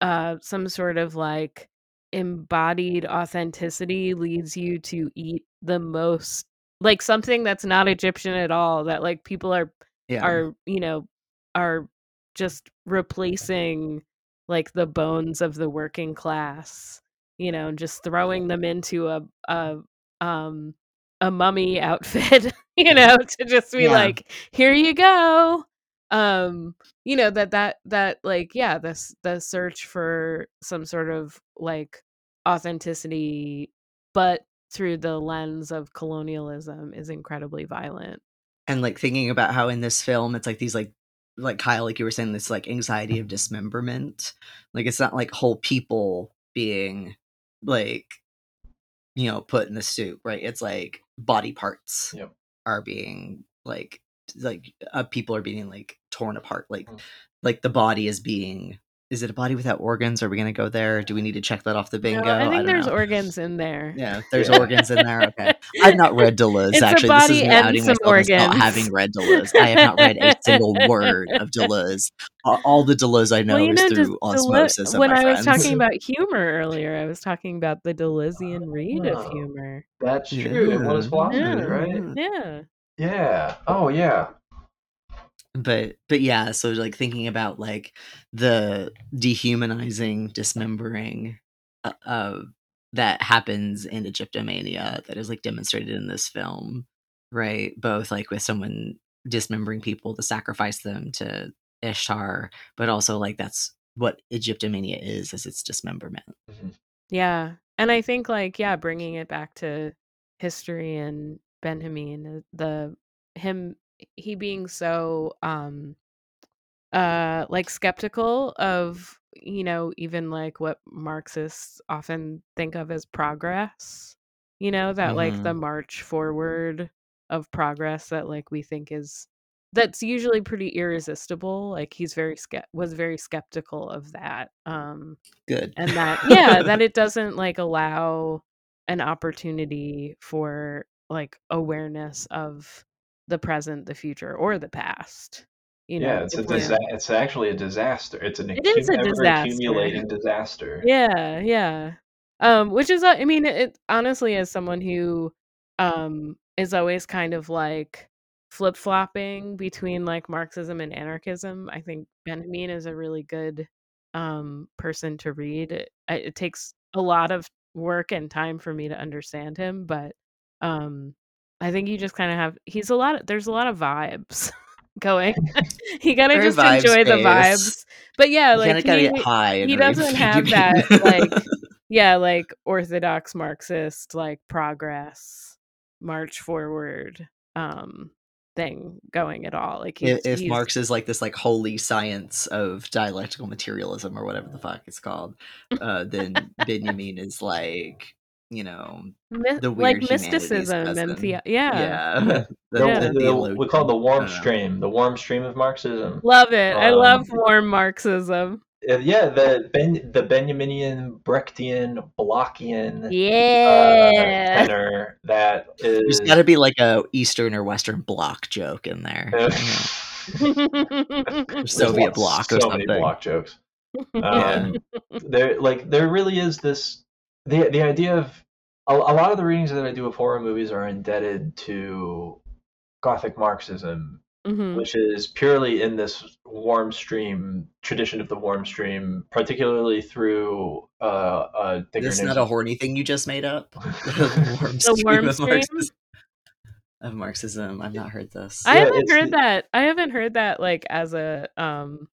uh some sort of like embodied authenticity leads you to eat the most like something that's not Egyptian at all that like people are yeah. are you know are just replacing like the bones of the working class you know and just throwing them into a a um a mummy outfit you know to just be Yeah. like here you go um you know that that that like yeah this the search for some sort of like authenticity but through the lens of colonialism is incredibly violent. And like thinking about how in this film it's like these like like Kyle like you were saying this like anxiety of dismemberment. Like it's not like whole people being like you know put in the soup right? It's like body parts Yep. are being like like uh, people are being like torn apart like Mm. like the body is being is it a body without organs are we going to go there do we need to check that off the bingo No, I think don't there's know. organs in there yeah there's Yeah. organs in there okay I've not read Deleuze. It's a actually, body this is me and outing some myself as not having read Deleuze. I have not read a single word of Deleuze. All, all the Deleuze I know well, is know, through just osmosis. Dele- of when my I was talking about humor earlier, I was talking about the Deleuzian read of Oh. humor. That's true. It was Yeah. philosophy, Yeah. right? Yeah. Yeah. Oh, yeah. but but yeah, so like thinking about like the dehumanizing, dismembering uh, uh, that happens in Egyptomania that is like demonstrated in this film, right? Both like with someone dismembering people to sacrifice them to Ishtar, but also like that's what Egyptomania is, as its dismemberment. Mhm. Yeah. And I think like yeah, bringing it back to history and Benjamin, the him he being so um uh like skeptical of you know even like what marxists often think of as progress you know that like the march forward of progress that like we think is that's usually pretty irresistible like he's very ske- was very skeptical of that um Good. and that yeah that it doesn't like allow an opportunity for like awareness of the present the future or the past you know yeah, it's a disa- it's actually a disaster. It's an It is a disaster. accumulating disaster. yeah yeah um which is uh, i mean it, honestly as someone who um is always kind of like flip-flopping between like marxism and anarchism i think benjamin is a really good um person to read it, it takes a lot of work and time for me to understand him but um i think you just kind of have he's a lot of, there's a lot of vibes going you gotta Very just enjoy the vibes. But yeah like he- he doesn't have that, like- yeah like orthodox marxist like progress march forward um thing going at all. Like if, he's, if he's- Marx is like this like holy science of dialectical materialism or whatever the fuck it's called, uh, then Benjamin is like you know my- the like weird humanities mysticism and cousin. the yeah. yeah, Yeah. the- The- Yeah. the the- theologian. we call it the warm I know. stream, the warm stream of Marxism. Love it. I love Um, warm Marxism. Uh, yeah, the ben, the Benjaminian, Brechtian, Blochian uh, Yeah. tenor that is. There's got to be like a Eastern or Western block joke in there. Uh, Or there's Soviet lots- bloc or so something. many block jokes. Yeah. Um, there, like, there really is this the the idea of a, a lot of the readings that I do of horror movies are indebted to Gothic Marxism Mhm. which is purely in this warm stream tradition of the warm stream, particularly through uh, uh, thinker This is not a horny thing you just made up. the worm The stream worm of stream? Marxism. Of Marxism. I've not heard this. I Yeah, haven't heard that. I haven't heard that like as a um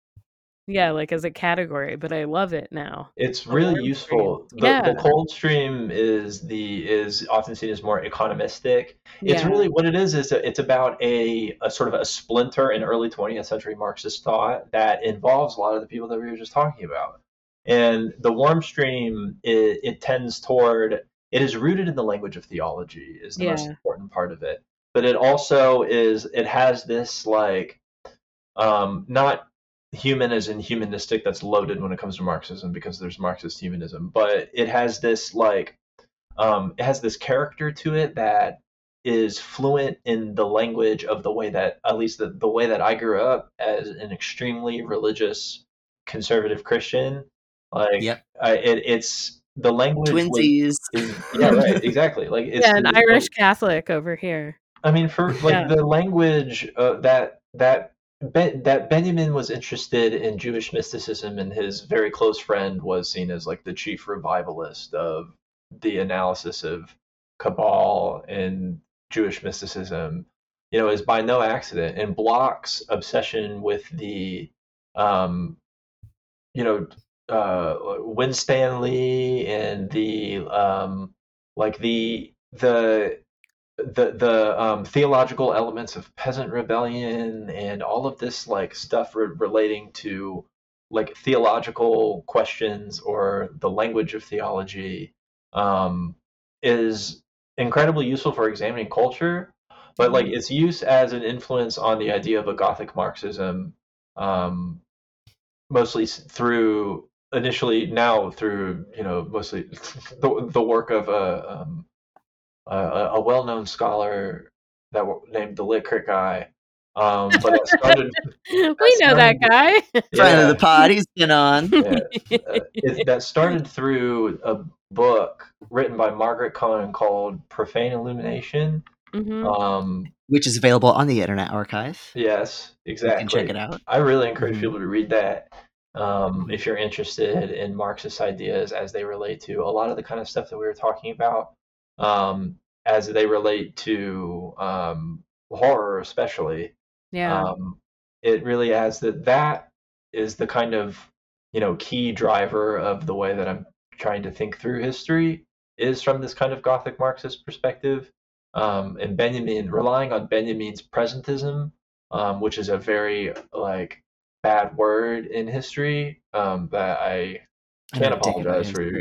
yeah, like as a category, but I love it now. It's really warm useful. The, Yeah. the cold stream is the is often seen as more economistic. It's Yeah. really what it is is it's about a, a sort of a splinter in early 20th century Marxist thought that involves a lot of the people that we were just talking about. And the warm stream it, it tends toward it is rooted in the language of theology is the most important part of it. But it also is it has this like um not human as in humanistic that's loaded when it comes to Marxism because there's Marxist humanism, but it has this like um, it has this character to it that is fluent in the language of the way that at least the, the way that I grew up as an extremely religious conservative Christian. Like Yep. I, it, it's the language was- Twinsies. is, yeah right exactly like it's yeah, an the- Irish Catholic over here. I mean, for like Yeah. the language uh, that that ben, that Benjamin was interested in Jewish mysticism, and his very close friend was seen as like the chief revivalist of the analysis of Kabbalah and Jewish mysticism. You know, is by no accident, and Bloch's obsession with the, um, you know, uh, Winstanley and the um, like the the the the um, theological elements of peasant rebellion and all of this like stuff re- relating to like theological questions or the language of theology um, is incredibly useful for examining culture but like its use as an influence on the idea of a gothic marxism um, mostly through initially now through you know mostly the, the work of a um, a, a well-known scholar that w- named the Lit guy. Um, but it started, we know that guy. Friend yeah, of the pod, he's been on. yeah, uh, it, that started through a book written by Margaret Cohen called Profane Illumination. hmm Um, Which is available on the Internet Archive. yes, You exactly. can check it out. I really encourage Mhm. people to read that um, if you're interested in Marxist ideas as they relate to a lot of the kind of stuff that we were talking about, um, as they relate to um, horror, especially. Yeah. Um, it really has that. That is the kind of you know key driver of the way that I'm trying to think through history is from this kind of Gothic Marxist perspective. Um, and Benjamin relying on Benjamin's presentism, um, which is a very like bad word in history um, that I I can't don't dig it apologize for,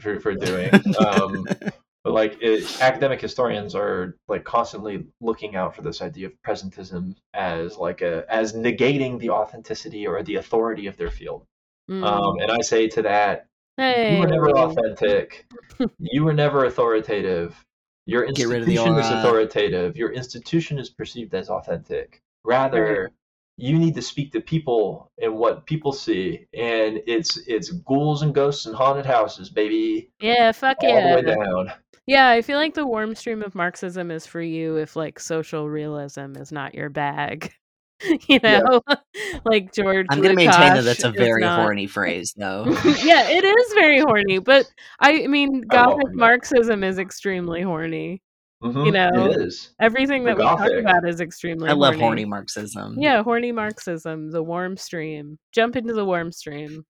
for for doing. But like it, academic historians are like constantly looking out for this idea of presentism as like a as negating the authenticity or the authority of their field. Mm. Um, and I say to that, hey. you were never authentic. you were never authoritative. Your Get rid of the institution is authoritative. Your institution is perceived as authentic. Rather, you need to speak to people and what people see, and it's it's ghouls and ghosts and haunted houses, baby, Yeah, fuck it. all the way down. Yeah, I feel like the warm stream of Marxism is for you if like social realism is not your bag. you Yeah. know? like George I'm going to maintain that that's a very not- horny phrase, though. yeah, it is very horny, but I mean I Gothic that. Marxism is extremely horny. Mhm, know, it is. Everything The that we talk about is extremely I love horny. horny Marxism. Yeah, horny Marxism, the warm stream. Jump into the warm stream.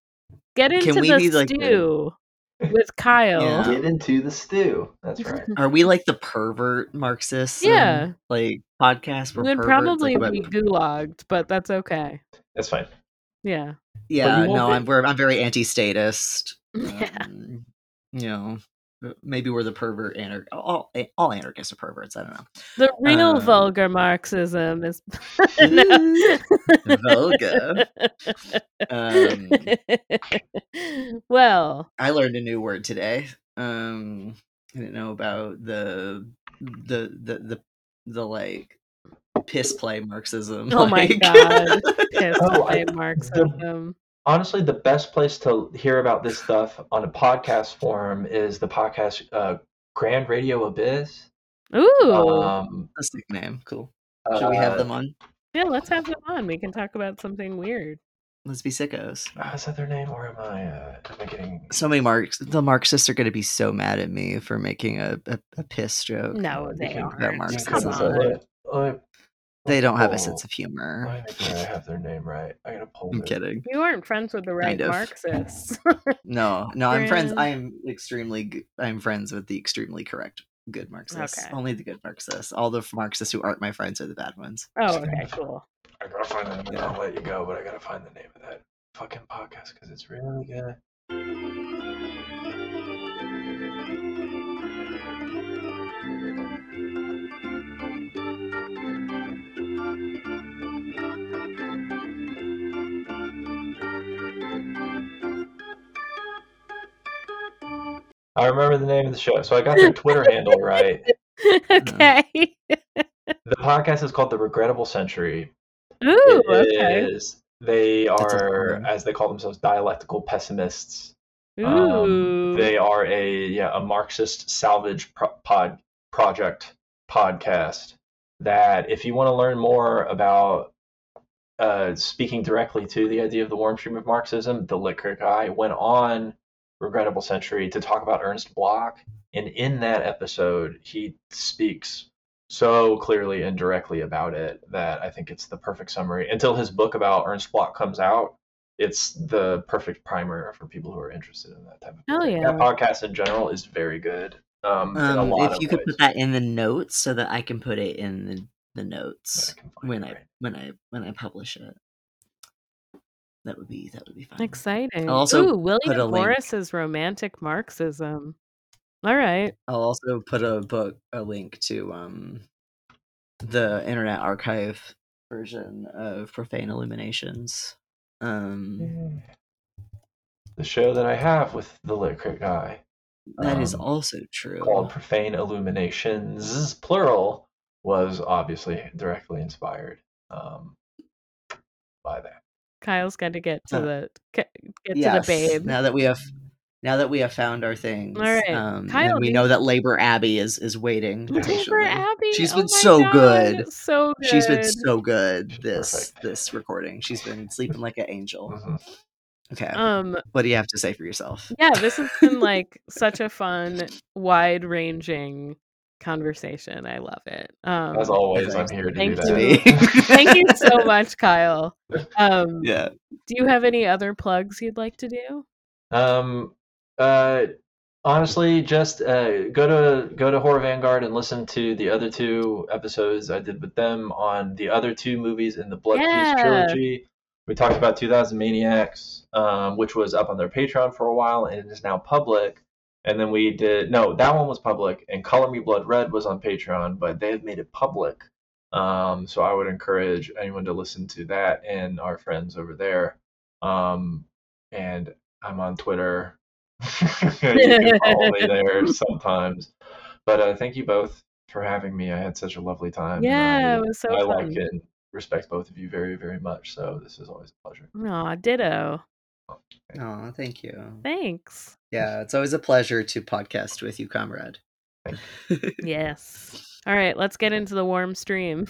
Get into Can we the be like the- stew. With Kyle. Yeah. Get into the stew. That's right. Are we like the pervert Marxists? Yeah. like podcast for We'd probably Like, be what- gulagged, but that's okay. That's fine. Yeah. yeah, no, be- I'm we're, I'm very anti-statist. Yeah. Um, you know, maybe we're the pervert anar- all all anarchists are perverts. I don't know. The real Um, vulgar Marxism is Vulgar. Um, well, I learned a new word today. Um, I didn't know about the the the the, the like piss play Marxism. oh my god, piss Oh, I- play Marxism. Honestly, the best place to hear about this stuff on a podcast form is the podcast uh, Grand Radio Abyss. Ooh, Um, That's a sick name. Cool. Should we have uh, them on? yeah, let's have them on. We can talk about something weird. Let's be sickos. uh, is that their name, or am I? Uh, am I getting? So many Marx. The Marxists are going to be so mad at me for making a, a, a piss joke. No, they aren't. Come on. let- let- They don't have a sense of humor. Let me make sure I have their name right. I gotta pull. I'm this. kidding. You aren't friends with the right Kind of. Marxists. No, no, I'm friends. Friends. I'm extremely. I'm friends with the extremely correct good Marxists. Okay. Only the good Marxists. All the Marxists who aren't my friends are the bad ones. oh, okay, cool. I gotta find the name. Yeah. I'll let you go, but I gotta find the name of that fucking podcast because it's really good. I remember the name of the show, so I got their Twitter handle right. okay. The podcast is called The Regrettable Century. Ooh, It okay. is- They are, as they call themselves, dialectical pessimists. Ooh. Um, they are a yeah a Marxist salvage pro- pod project podcast. That if you want to learn more about uh, speaking directly to the idea of the warm stream of Marxism, the Lit Crit guy went on Regrettable Century to talk about Ernst Bloch, and in that episode, he speaks so clearly and directly about it that I think it's the perfect summary. Until his book about Ernst Bloch comes out, it's the perfect primer for people who are interested in that type of Hell thing. yeah. That podcast in general is very good. Um, in a Um, lot if of you could ways. put that in the notes so that I can put it in the, the notes I when it I right when I when I publish it. That would be that would be fun. Exciting. I'll also Ooh, put a William link. Morris's romantic Marxism. All right. I'll also put a book a link to um the Internet Archive version of Profane Illuminations. Um the show that I have with the Lit Crit guy that is um, also true. called Profane Illuminations, plural, was obviously directly inspired um, by that. Kyle's got to get to Uh, the get to the babe. Now that we have now that we have found our things. All right. Um Kyle, and we know that Labor Abbey is is waiting Labor patiently. Abbey. She's oh been my so God, good. So good. She's been so good this perfect. this recording. She's been sleeping like an angel. Mhm. Okay. Um. what do you have to say for yourself? Yeah, this has been like such a fun, wide-ranging conversation. I love it. Um, As always, I'm here to Thank do you. that. thank you so much, Kyle. Um, Yeah. Do you have any other plugs you'd like to do? Um, uh, honestly, just uh, go to go to Horror Vanguard and listen to the other two episodes I did with them on the other two movies in the Blood Yeah. Feast trilogy. We talked about 2000 Maniacs, um, which was up on their Patreon for a while and it is now public. And then we did no, that one was public, and Color Me Blood Red was on Patreon, but they have made it public. Um, so I would encourage anyone to listen to that and our friends over there. Um, and I'm on Twitter. you can follow me there sometimes. But uh, thank you both for having me. I had such a lovely time. Yeah, I, it was so I fun. like and respect both of you very, very much. So this is always a pleasure. Aw, ditto. Oh, thank you. Thanks. Yeah, it's always a pleasure to podcast with you, comrade. Yes. All right, let's get into the warm stream.